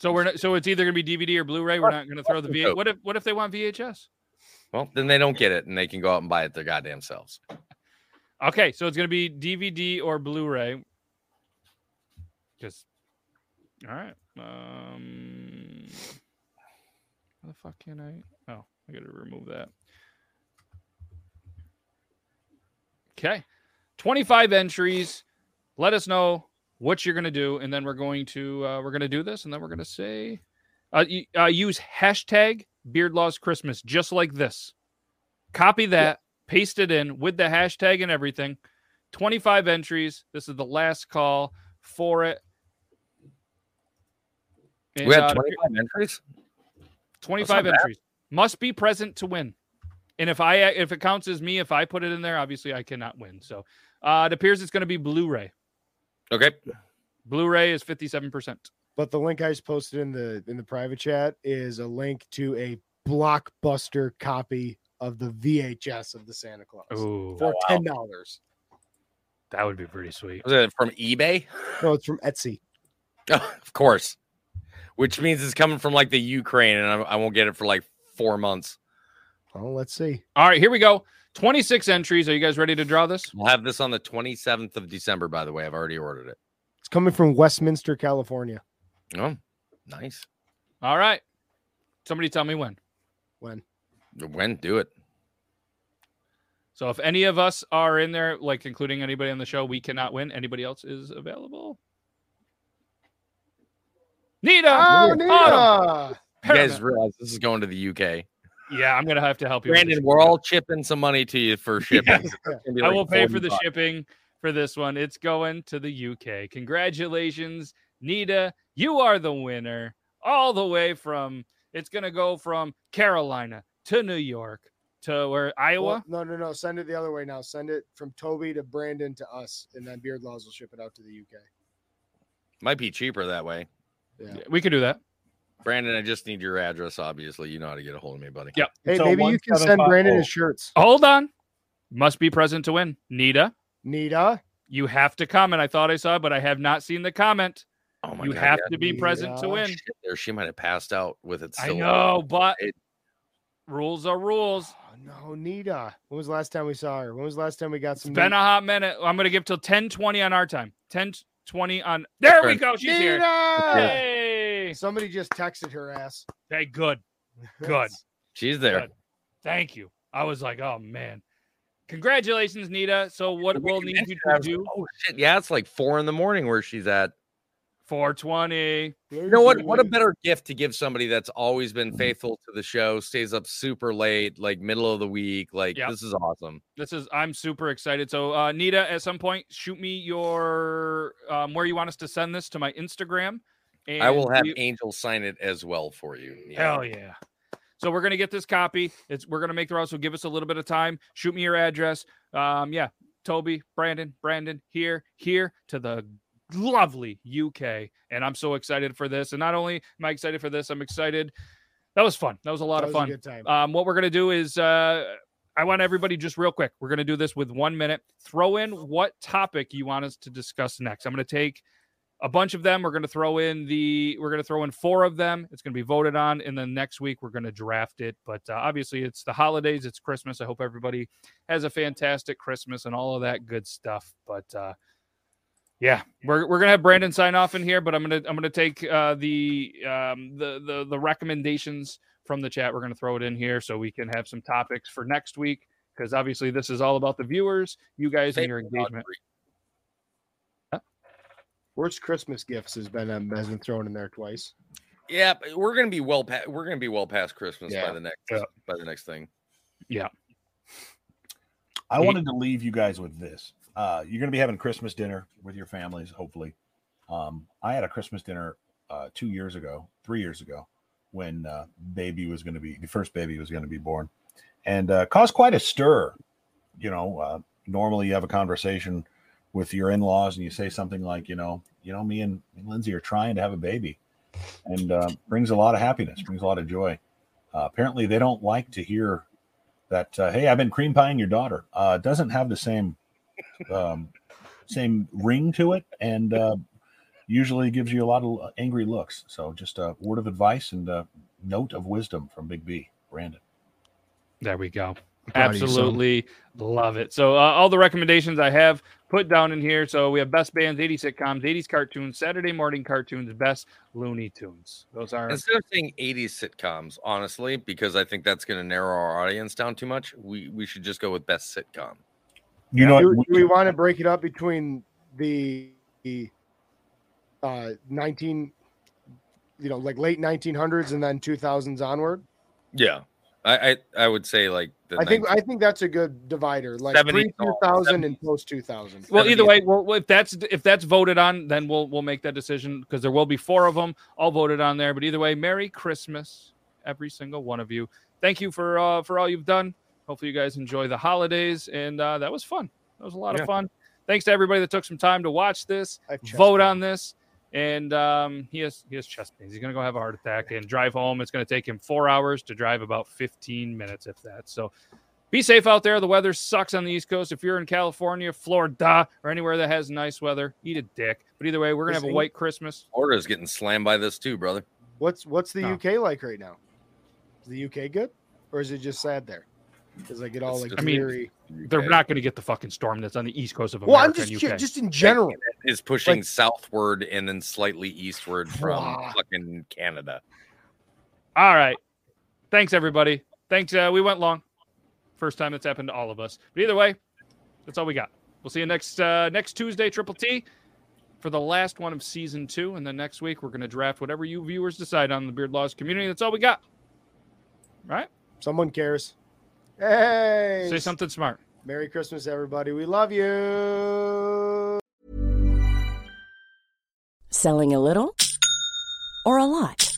So we're not, so it's either going to be DVD or Blu-ray. We're not going to throw the V. What if what if they want VHS? Well, then they don't get it, and they can go out and buy it their goddamn selves. Okay, so it's going to be DVD or Blu-ray. Just all right. Um, how the fuck can I? Oh, I got to remove that. Okay, twenty-five entries. Let us know what you're going to do, and then we're going to uh, we're going to do this, and then we're going to say uh, uh, use hashtag Beard Laws Christmas just like this. Copy that, paste it in with the hashtag and everything. 25 entries. This is the last call for it. And, we uh, have 25 entries. 25 not bad. entries. Must be present to win. And if I if it counts as me, if I put it in there, obviously I cannot win. So uh it appears it's going to be Blu-ray. Okay. Blu-ray is 57%. But the link I just posted in the in the private chat is a link to a blockbuster copy of the VHS of the Santa Claus Ooh, for ten dollars. that would be pretty sweet. Was it from eBay? No, it's from Etsy. Oh, of course. Which means it's coming from like the Ukraine, and I, I won't get it for like four months. Oh, let's see. All right, here we go. 26 entries. Are you guys ready to draw this? We'll have this on the 27th of December, by the way. I've already ordered it. It's coming from Westminster, California. Oh, nice. All right. Somebody tell me when. When? When? Do it. So if any of us are in there, like including anybody on the show, we cannot win. Anybody else is available? Nita. Oh, Autumn, You guys realize this is going to the UK. Yeah, I'm gonna have to help you. Brandon, we're all chipping some money to you for shipping. It's gonna I will pay for the bucks. shipping for this one. It's going to the UK. Congratulations, Nita. You are the winner. All the way from it's gonna go from Carolina to New York to where Iowa. Well, no, no, no. Send it the other way now. Send it from Toby to Brandon to us, and then Beard Laws will ship it out to the UK. Might be cheaper that way. Yeah. we could do that. Brandon, I just need your address. Obviously, you know how to get a hold of me, buddy. Yep. Hey, So maybe you can send Brandon oh. his shirts. Hold on. Must be present to win. Nita, Nita. you have to comment. I thought I saw, it, but I have not seen the comment. Oh my god. You God, have yeah. to be present to win. Shit, there, she might have passed out with it. I Still know, but It- rules are rules. Oh, no, Nita. When was the last time we saw her? When was the last time we got It's some? been a hot minute. I'm going to give till 10:20 on our time. 10:20 on. There we Turn. go. She's here. Nita! Hey. Somebody just texted her ass. Hey, good. Good. She's there. Good. Thank you. I was like, oh man. Congratulations, Nita. So what We we'll need you to do like, Oh shit! Yeah, it's like four in the morning where she's at. 420. You know what? What a better gift to give somebody that's always been faithful to the show, stays up super late, like middle of the week. Like Yep. this is awesome. This is I'm super excited. So uh Nita, at some point, shoot me your um where you want us to send this to my Instagram. And I will have we- Angel sign it as well for you. Neil. Hell yeah. So we're gonna get this copy. It's we're gonna make the route. So give us a little bit of time. Shoot me your address. Um, yeah, Toby, Brandon, Brandon, here, here to the lovely UK, and I'm so excited for this. And not only am I excited for this, I'm excited. That was fun. That was a lot That of was a fun. good time. Um, what we're gonna do is uh I want everybody just real quick. We're gonna do this with one minute. Throw in what topic you want us to discuss next. I'm gonna take a bunch of them. We're going to throw in the we're going to throw in four of them. It's going to be voted on, and then next week we're going to draft it. But uh, obviously, it's the holidays. It's Christmas. I hope everybody has a fantastic Christmas and all of that good stuff. But uh, yeah, we're we're gonna have Brandon sign off in here. But I'm gonna I'm gonna take uh, the um, the the the recommendations from the chat. We're gonna throw it in here so we can have some topics for next week. Because obviously, this is all about the viewers, you guys, and your engagement. Worst Christmas gifts has been um, has been thrown in there twice. Yeah, but we're gonna be well past. We're gonna be well past Christmas Yeah. by the next Yeah. by the next thing. Yeah. I He- wanted to leave you guys with this. uh, you're going to be having Christmas dinner with your families, hopefully. Um, I had a Christmas dinner uh, two years ago, three years ago, when uh, baby was going to be the first baby was going to be born, and uh, caused quite a stir. You know, uh, normally you have a conversation with your in-laws and you say something like, you know, you know, me and, Lindsay are trying to have a baby, and uh, brings a lot of happiness, brings a lot of joy. Uh, apparently, they don't like to hear that. Uh, hey, I've been cream pieing your daughter. Uh, doesn't have the same um, same ring to it, and uh, usually gives you a lot of angry looks. So, just a word of advice and a note of wisdom from Big B, Brandon. There we go. Proud of you. Absolutely love it. So uh, all the recommendations I have put down in here. So we have best bands, 80 sitcoms, 80s cartoons, Saturday morning cartoons, best Looney Tunes. Those are Instead of saying 80s sitcoms, honestly, because I think that's going to narrow our audience down too much, we, we should just go with best sitcom. You know, do, do we want to break it up between the, the uh 19 you know like late 1900s and then 2000s onward Yeah. I, I, I would say like the i think i think that's a good divider like 70s pre 2000 and post 2000 well either way well, if that's if that's voted on then we'll we'll make that decision because there will be four of them all voted on there. But either way merry christmas every single one of you. Thank you for uh for all you've done. Hopefully you guys enjoy the holidays and uh that was fun. That was a lot Yeah. of fun. Thanks to everybody that took some time to watch this I have chest vote on this and um, he has he has chest pains. He's gonna go have a heart attack and drive home. It's gonna take him four hours to drive about 15 minutes, if that. So be safe out there. The weather sucks on the East Coast. If you're in California, Florida, or anywhere that has nice weather, eat a dick. But either way, we're gonna have a white Christmas. Florida's getting slammed by this too, brother. what's what's the No. uk like right now is the uk good or is it just sad there because like get all It's like just- I mean, They're not gonna get the fucking storm that's on the East Coast of America. well i'm just UK. just in general is pushing Like- southward and then slightly eastward from Wow. fucking Canada. All right. Thanks, everybody. Thanks. Uh, we went long. First time that's happened to all of us. But either way, that's all we got. We'll see you next uh, next Tuesday, Triple T, for the last one of season two. And then next week, we're going to draft whatever you viewers decide on the Beard Laws community. That's all we got. All right? someone cares hey Say something smart. merry christmas everybody we love you Selling a little or a lot?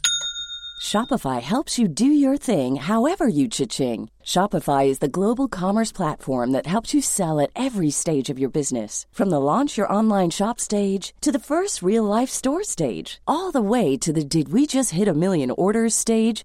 Shopify helps you do your thing however you cha-ching. Shopify is the global commerce platform that helps you sell at every stage of your business. From the launch your online shop stage to the first real life store stage, all the way to the did we just hit a million orders stage.